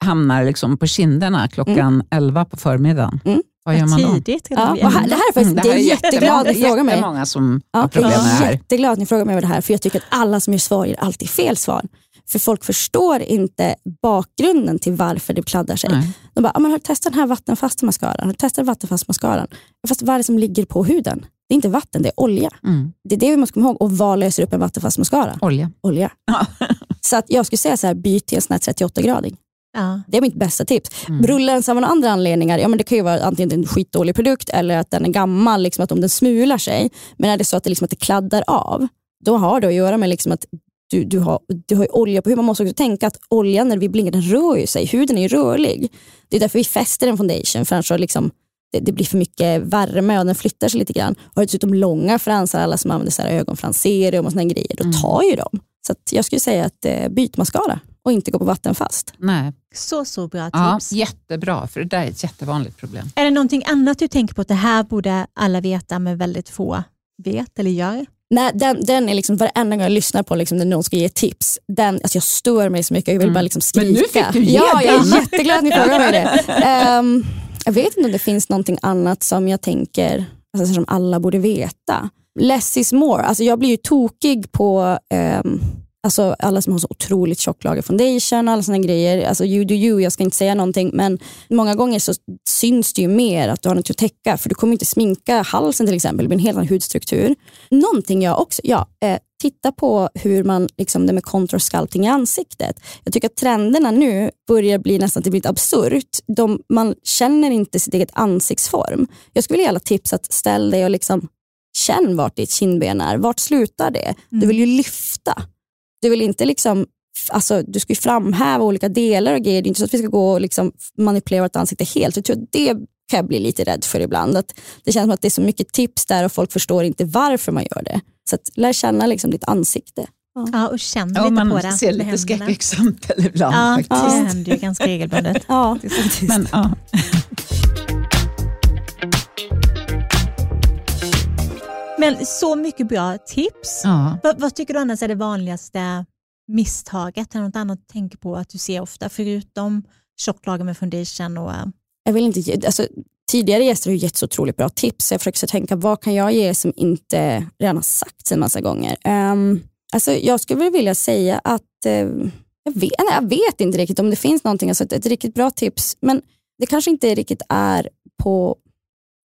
Speaker 1: hamnar liksom på kinderna klockan 11 på förmiddagen,
Speaker 3: Mm.
Speaker 1: Vad gör man då?
Speaker 2: Tidigt.
Speaker 3: Ja,
Speaker 2: det
Speaker 3: här, det här är faktiskt,
Speaker 1: Mm,
Speaker 3: det är
Speaker 1: jättemånga-
Speaker 3: jätteglad att ni frågar mig.
Speaker 1: jättemånga som har
Speaker 3: Ja,
Speaker 1: problem med det
Speaker 3: jag är
Speaker 1: här.
Speaker 3: jätteglad att ni frågar mig över det här för jag tycker att alla som ger svar ger alltid fel svar. För folk förstår inte bakgrunden till varför det kladdar sig.
Speaker 1: Nej.
Speaker 3: De bara, men har du testat den här vattenfasta mascaran? Har du testat vattenfast mascaran? Fast vad är det som ligger på huden? Det är inte vatten, det är olja.
Speaker 1: Mm.
Speaker 3: Det är det vi måste komma ihåg. Och vad löser upp en vattenfast mascara?
Speaker 1: Olja.
Speaker 3: Olja.
Speaker 1: Ja.
Speaker 3: Så att jag skulle säga så här, byt till en sån här 38-gradig.
Speaker 2: Ja.
Speaker 3: Det är mitt bästa tips.
Speaker 1: Mm.
Speaker 3: Brullen av några andra anledningar, ja, men det kan ju vara antingen en skitdålig produkt eller att den är gammal, liksom att om den smular sig. Men är det så att det, liksom, att det kladdar av, då har det att göra med liksom att du, du, har, du har olja på huden. Man måste också tänka att oljan när vi blinkar, den rör ju sig. Huden är ju rörlig. Det är därför vi fäster en foundation, för annars liksom, det, det blir för mycket värme och den flyttar sig lite grann. Och har dessutom långa fransar, alla som använder så här ögonfransserum och såna här grejer, då
Speaker 1: Mm.
Speaker 3: tar ju dem. Så jag skulle säga att eh, byt mascara och inte gå på vattenfast.
Speaker 1: Nej.
Speaker 2: Så, så bra
Speaker 1: Ja,
Speaker 2: tips.
Speaker 1: jättebra, för det där är ett jättevanligt problem.
Speaker 2: Är det någonting annat du tänker på att det här borde alla veta men väldigt få vet eller gör?
Speaker 3: Nej, den, den är liksom varenda gång jag lyssnar på liksom, när någon ska ge tips, den, alltså jag stör mig så mycket. Jag vill
Speaker 1: Mm.
Speaker 3: bara liksom skrika.
Speaker 1: Men nu fick du ge
Speaker 3: ja, jag är jätteglad att ni frågar mig det. Ehm, jag vet inte om det finns någonting annat som jag tänker alltså, som alla borde veta. Less is more. Alltså, jag blir ju tokig på ehm, Alltså alla som har så otroligt tjock lager foundation och alla såna grejer. Alltså you do you, jag ska inte säga någonting men många gånger så syns det ju mer att du har något att täcka för du kommer inte sminka halsen till exempel, det blir en helt annan hudstruktur. Någonting jag också, ja, eh, titta på hur man, liksom det med contour sculpting i ansiktet. Jag tycker att trenderna nu börjar bli nästan till lite absurt. De, man känner inte sitt eget ansiktsform. Jag skulle vilja ge alla tips att ställ dig och liksom känn vart ditt kindben är. Vart slutar det? Du vill ju lyfta. Du vill inte liksom Alltså, du ska ju framhäva olika delar och grejer. Det är inte så att vi ska gå och liksom manipulera vårt ansikte helt. Jag tror att det kan jag bli lite rädd för ibland. Att det känns som att det är så mycket tips där och folk förstår inte varför man gör det. Så att, lär känna liksom ditt ansikte.
Speaker 2: Ja, och känn
Speaker 1: Ja,
Speaker 2: lite
Speaker 1: man
Speaker 2: på det.
Speaker 1: ser
Speaker 2: med
Speaker 1: lite skräckexempel ibland
Speaker 2: Ja, det
Speaker 1: faktiskt.
Speaker 2: händer ju ganska regelbundet.
Speaker 3: Ja.
Speaker 1: Men, ja.
Speaker 2: Men så mycket bra tips.
Speaker 1: Ja.
Speaker 2: Vad, vad tycker du annars är det vanligaste misstaget? Är det något annat du tänker på att du ser ofta, förutom tjocklager med foundation? Och, eh,
Speaker 3: Jag vill inte, ge- alltså, tidigare gäster har gett så otroligt bra tips. Jag försöker så tänka, vad kan jag ge som inte redan har sagts en massa gånger? Um, alltså, jag skulle väl vilja säga att eh, jag, vet, nej, jag vet inte riktigt om det finns någonting, alltså ett, ett riktigt bra tips, men det kanske inte riktigt är på...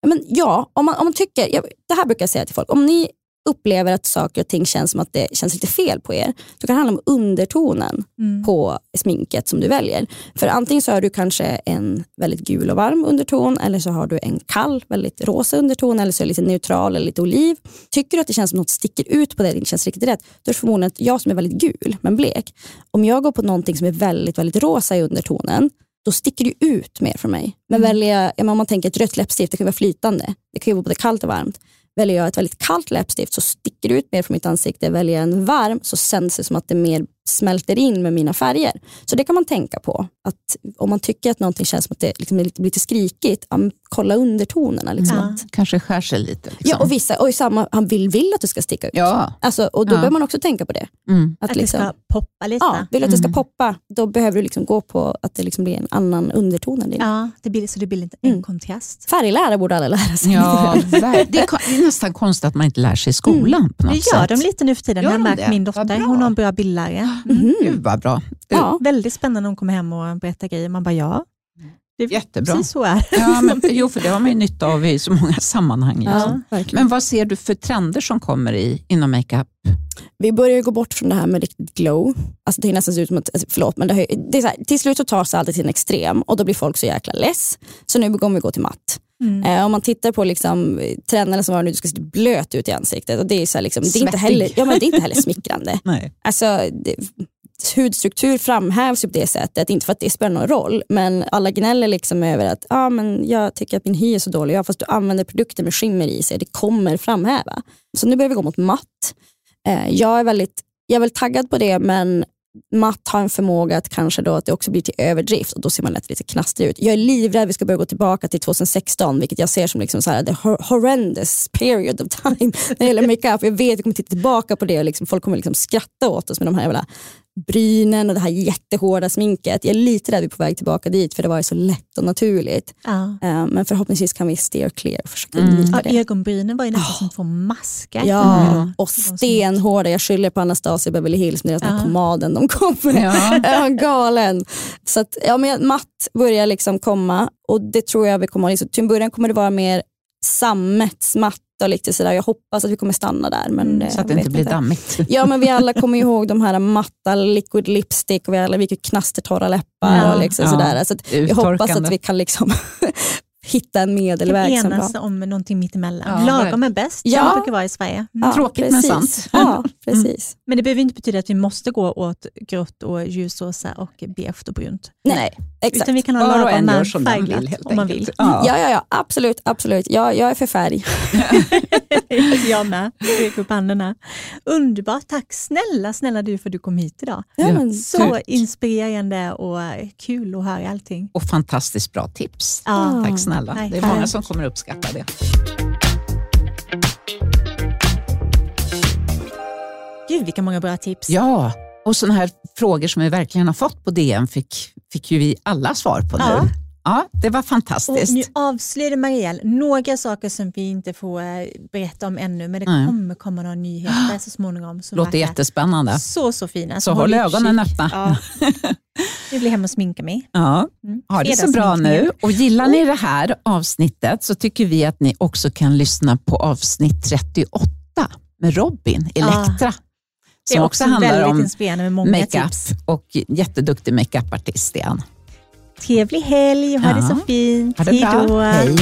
Speaker 3: Men ja, om man, om man tycker, jag, det här brukar jag säga till folk, om ni upplever att saker och ting känns som att det känns lite fel på er, då kan det handla om undertonen
Speaker 2: mm.
Speaker 3: på sminket som du väljer. För antingen så har du kanske en väldigt gul och varm underton eller så har du en kall, väldigt rosa underton eller så är det lite neutral eller lite oliv. Tycker du att det känns som något sticker ut på det, det inte känns riktigt rätt, då är det förmodligen att jag som är väldigt gul men blek, om jag går på någonting som är väldigt, väldigt rosa i undertonen, då sticker det ut mer från mig. Men
Speaker 2: Mm.
Speaker 3: väljer jag, om man tänker ett rött läppstift, det kan vara flytande. Det kan ju vara både kallt och varmt. Väljer jag ett väldigt kallt läppstift så sticker det ut mer från mitt ansikte. Väljer jag en varm så känns det som att det mer smälter in med mina färger. Så det kan man tänka på. Att om man tycker att någonting känns som att det liksom är lite, lite skrikigt, ja, kolla undertonerna. Liksom.
Speaker 2: Ja.
Speaker 3: Att,
Speaker 1: Kanske skär sig lite. Liksom.
Speaker 3: ja, och vissa och i samma, han vill, vill att det ska sticka ut.
Speaker 1: Ja.
Speaker 3: Alltså, och då
Speaker 1: Ja.
Speaker 3: behöver man också tänka på det.
Speaker 1: Mm.
Speaker 3: Att,
Speaker 2: Att
Speaker 3: liksom,
Speaker 2: det ska poppa lite.
Speaker 3: ja, vill du att det ska
Speaker 1: Mm.
Speaker 3: poppa, då behöver du liksom gå på att det liksom blir en annan underton. än din.
Speaker 2: Ja, det blir, så det blir lite
Speaker 3: Mm.
Speaker 2: en kontrast.
Speaker 3: Färglära borde alla lära sig.
Speaker 1: Ja, det, är, det är nästan konstigt att man inte lär sig i skolan på något
Speaker 2: Det gör
Speaker 1: sätt.
Speaker 2: de lite nu för tiden.
Speaker 1: Gör
Speaker 2: Jag har märkt min dotter, hon har en bra bildlärare.
Speaker 3: Mhm.
Speaker 1: Gud vad bra.
Speaker 3: Ja.
Speaker 2: Väldigt spännande när hon kommer hem och berättar grejer. Man bara ja, det är
Speaker 1: Jättebra.
Speaker 2: precis så är.
Speaker 1: Ja, men, jo, för det har man ju nytta av i så många sammanhang. Liksom.
Speaker 3: Ja, verkligen.
Speaker 1: Men vad ser du för trender som kommer i, inom makeup?
Speaker 3: Vi börjar ju gå bort från det här med riktigt glow. Alltså det är nästan ut som att, alltså, förlåt men det, ju- det är så här, till slut så tar sig alltid till en extrem och då blir folk så jäkla less. Så nu kommer vi gå till matt.
Speaker 2: Mm.
Speaker 3: Eh, om man tittar på liksom, eh, trenderna som var nu, du ska se blöt ut i ansiktet. Och det, är så här, liksom, det, är inte heller, ja, men det är inte heller smickrande.
Speaker 1: Nej.
Speaker 3: Alltså, det, hudstruktur framhävs ju på det sättet, inte för att det spelar någon roll, men alla gnäller liksom över att ah, men jag tycker att min hy är så dålig, ja, fast du använder produkter med skimmer i sig, det kommer framhäva. Så nu börjar vi gå mot matt. Eh, jag, är väldigt, jag är väldigt taggad på det, men matt har en förmåga att kanske då att det också blir till överdrift och då ser man lätt lite knastrig ut. Jag är livrädd att vi ska börja gå tillbaka till 2016, vilket jag ser som liksom så här, the horrendous period of time när det gäller makeup. Jag vet att vi kommer titta tillbaka på det och liksom, folk kommer liksom skratta åt oss med de här jävla brynen och det här jättehårda sminket. Jag är lite rädd vi är på väg tillbaka dit för det var ju så lätt och naturligt.
Speaker 2: Ja.
Speaker 3: Eh, men förhoppningsvis kan vi steer clear och försöka
Speaker 1: Mm.
Speaker 3: undvika
Speaker 2: Ja,
Speaker 3: det.
Speaker 2: ögonbrynen var ju nästan som två maskar.
Speaker 3: Ja,
Speaker 1: Mm.
Speaker 3: och stenhårda. Jag skyller på Anastasia Beverly Hills med deras
Speaker 2: Ja.
Speaker 3: pomaden de kom med.
Speaker 1: Ja.
Speaker 3: Galen. Så att, ja, men matt börjar liksom komma och det tror jag vi kommer ha. Så till en början kommer det vara mer sammetsmatt och lite sådär. Jag hoppas att vi kommer stanna där. Men,
Speaker 2: Mm,
Speaker 1: Så att det inte blir dammigt.
Speaker 3: Ja men vi alla kommer ihåg de här matta liquid lipstick och vi alla fick ju knastertorra läppar
Speaker 2: Ja.
Speaker 3: och liksom
Speaker 1: Ja.
Speaker 3: sådär. Så jag hoppas att vi kan liksom hitta en
Speaker 2: Kan
Speaker 3: medelväg. som
Speaker 2: enas
Speaker 3: bra.
Speaker 2: om någonting mittemellan.
Speaker 1: Ja,
Speaker 2: Lagom är bäst,
Speaker 3: Ja.
Speaker 2: som brukar vara i Sverige. Mm.
Speaker 3: Ja,
Speaker 1: Tråkigt, men
Speaker 3: precis.
Speaker 1: sant.
Speaker 3: Ja, precis.
Speaker 2: Men det behöver inte betyda att vi måste gå åt grått och ljusrosa och beige och brunt.
Speaker 3: Nej, exakt.
Speaker 2: Utan vi kan ha
Speaker 1: Var
Speaker 2: lagom med
Speaker 1: som
Speaker 2: färgglatt
Speaker 1: vill helt
Speaker 2: om man vill.
Speaker 1: Ja.
Speaker 3: Ja, ja, ja, absolut, absolut. Jag, jag är för färg.
Speaker 2: Jag med. Räck upp händerna. Underbart. Tack snälla, snälla du för att du kom hit idag.
Speaker 3: Ja, men,
Speaker 2: Så inspirerande och kul att höra allting.
Speaker 1: Och fantastiskt bra tips.
Speaker 2: Ja.
Speaker 1: Tack snälla.
Speaker 2: Nej,
Speaker 1: Det är många som kommer uppskatta det.
Speaker 2: Gud vilka många bra tips.
Speaker 1: Ja, och sådana här frågor som vi verkligen har fått på DN fick, fick ju vi alla svar på nu.
Speaker 2: Ja.
Speaker 1: Det var
Speaker 2: Och
Speaker 1: fantastiskt.
Speaker 2: nu avslöjade Marielle några saker som vi inte får eh, berätta om ännu, men det
Speaker 1: Nej.
Speaker 2: kommer komma några nyheter så småningom. Som
Speaker 1: Låter jättespännande.
Speaker 2: Så, så fina.
Speaker 1: Så håll ögonen öppna.
Speaker 2: Ja. Blir jag hem och sminka mig.
Speaker 1: Ja.
Speaker 2: Mm.
Speaker 1: Ha det så bra nu. Och gillar ni det här avsnittet så tycker vi att ni också kan lyssna på avsnitt 38 med Robin Elektra.
Speaker 2: Det är
Speaker 1: Som
Speaker 2: också,
Speaker 1: också handlar om makeup
Speaker 2: tips.
Speaker 1: och jätteduktig makeupartist igen.
Speaker 2: Trevlig helg och ha
Speaker 1: Ja.
Speaker 2: det så fint.
Speaker 1: Ha det
Speaker 2: Hej då.
Speaker 1: Hej.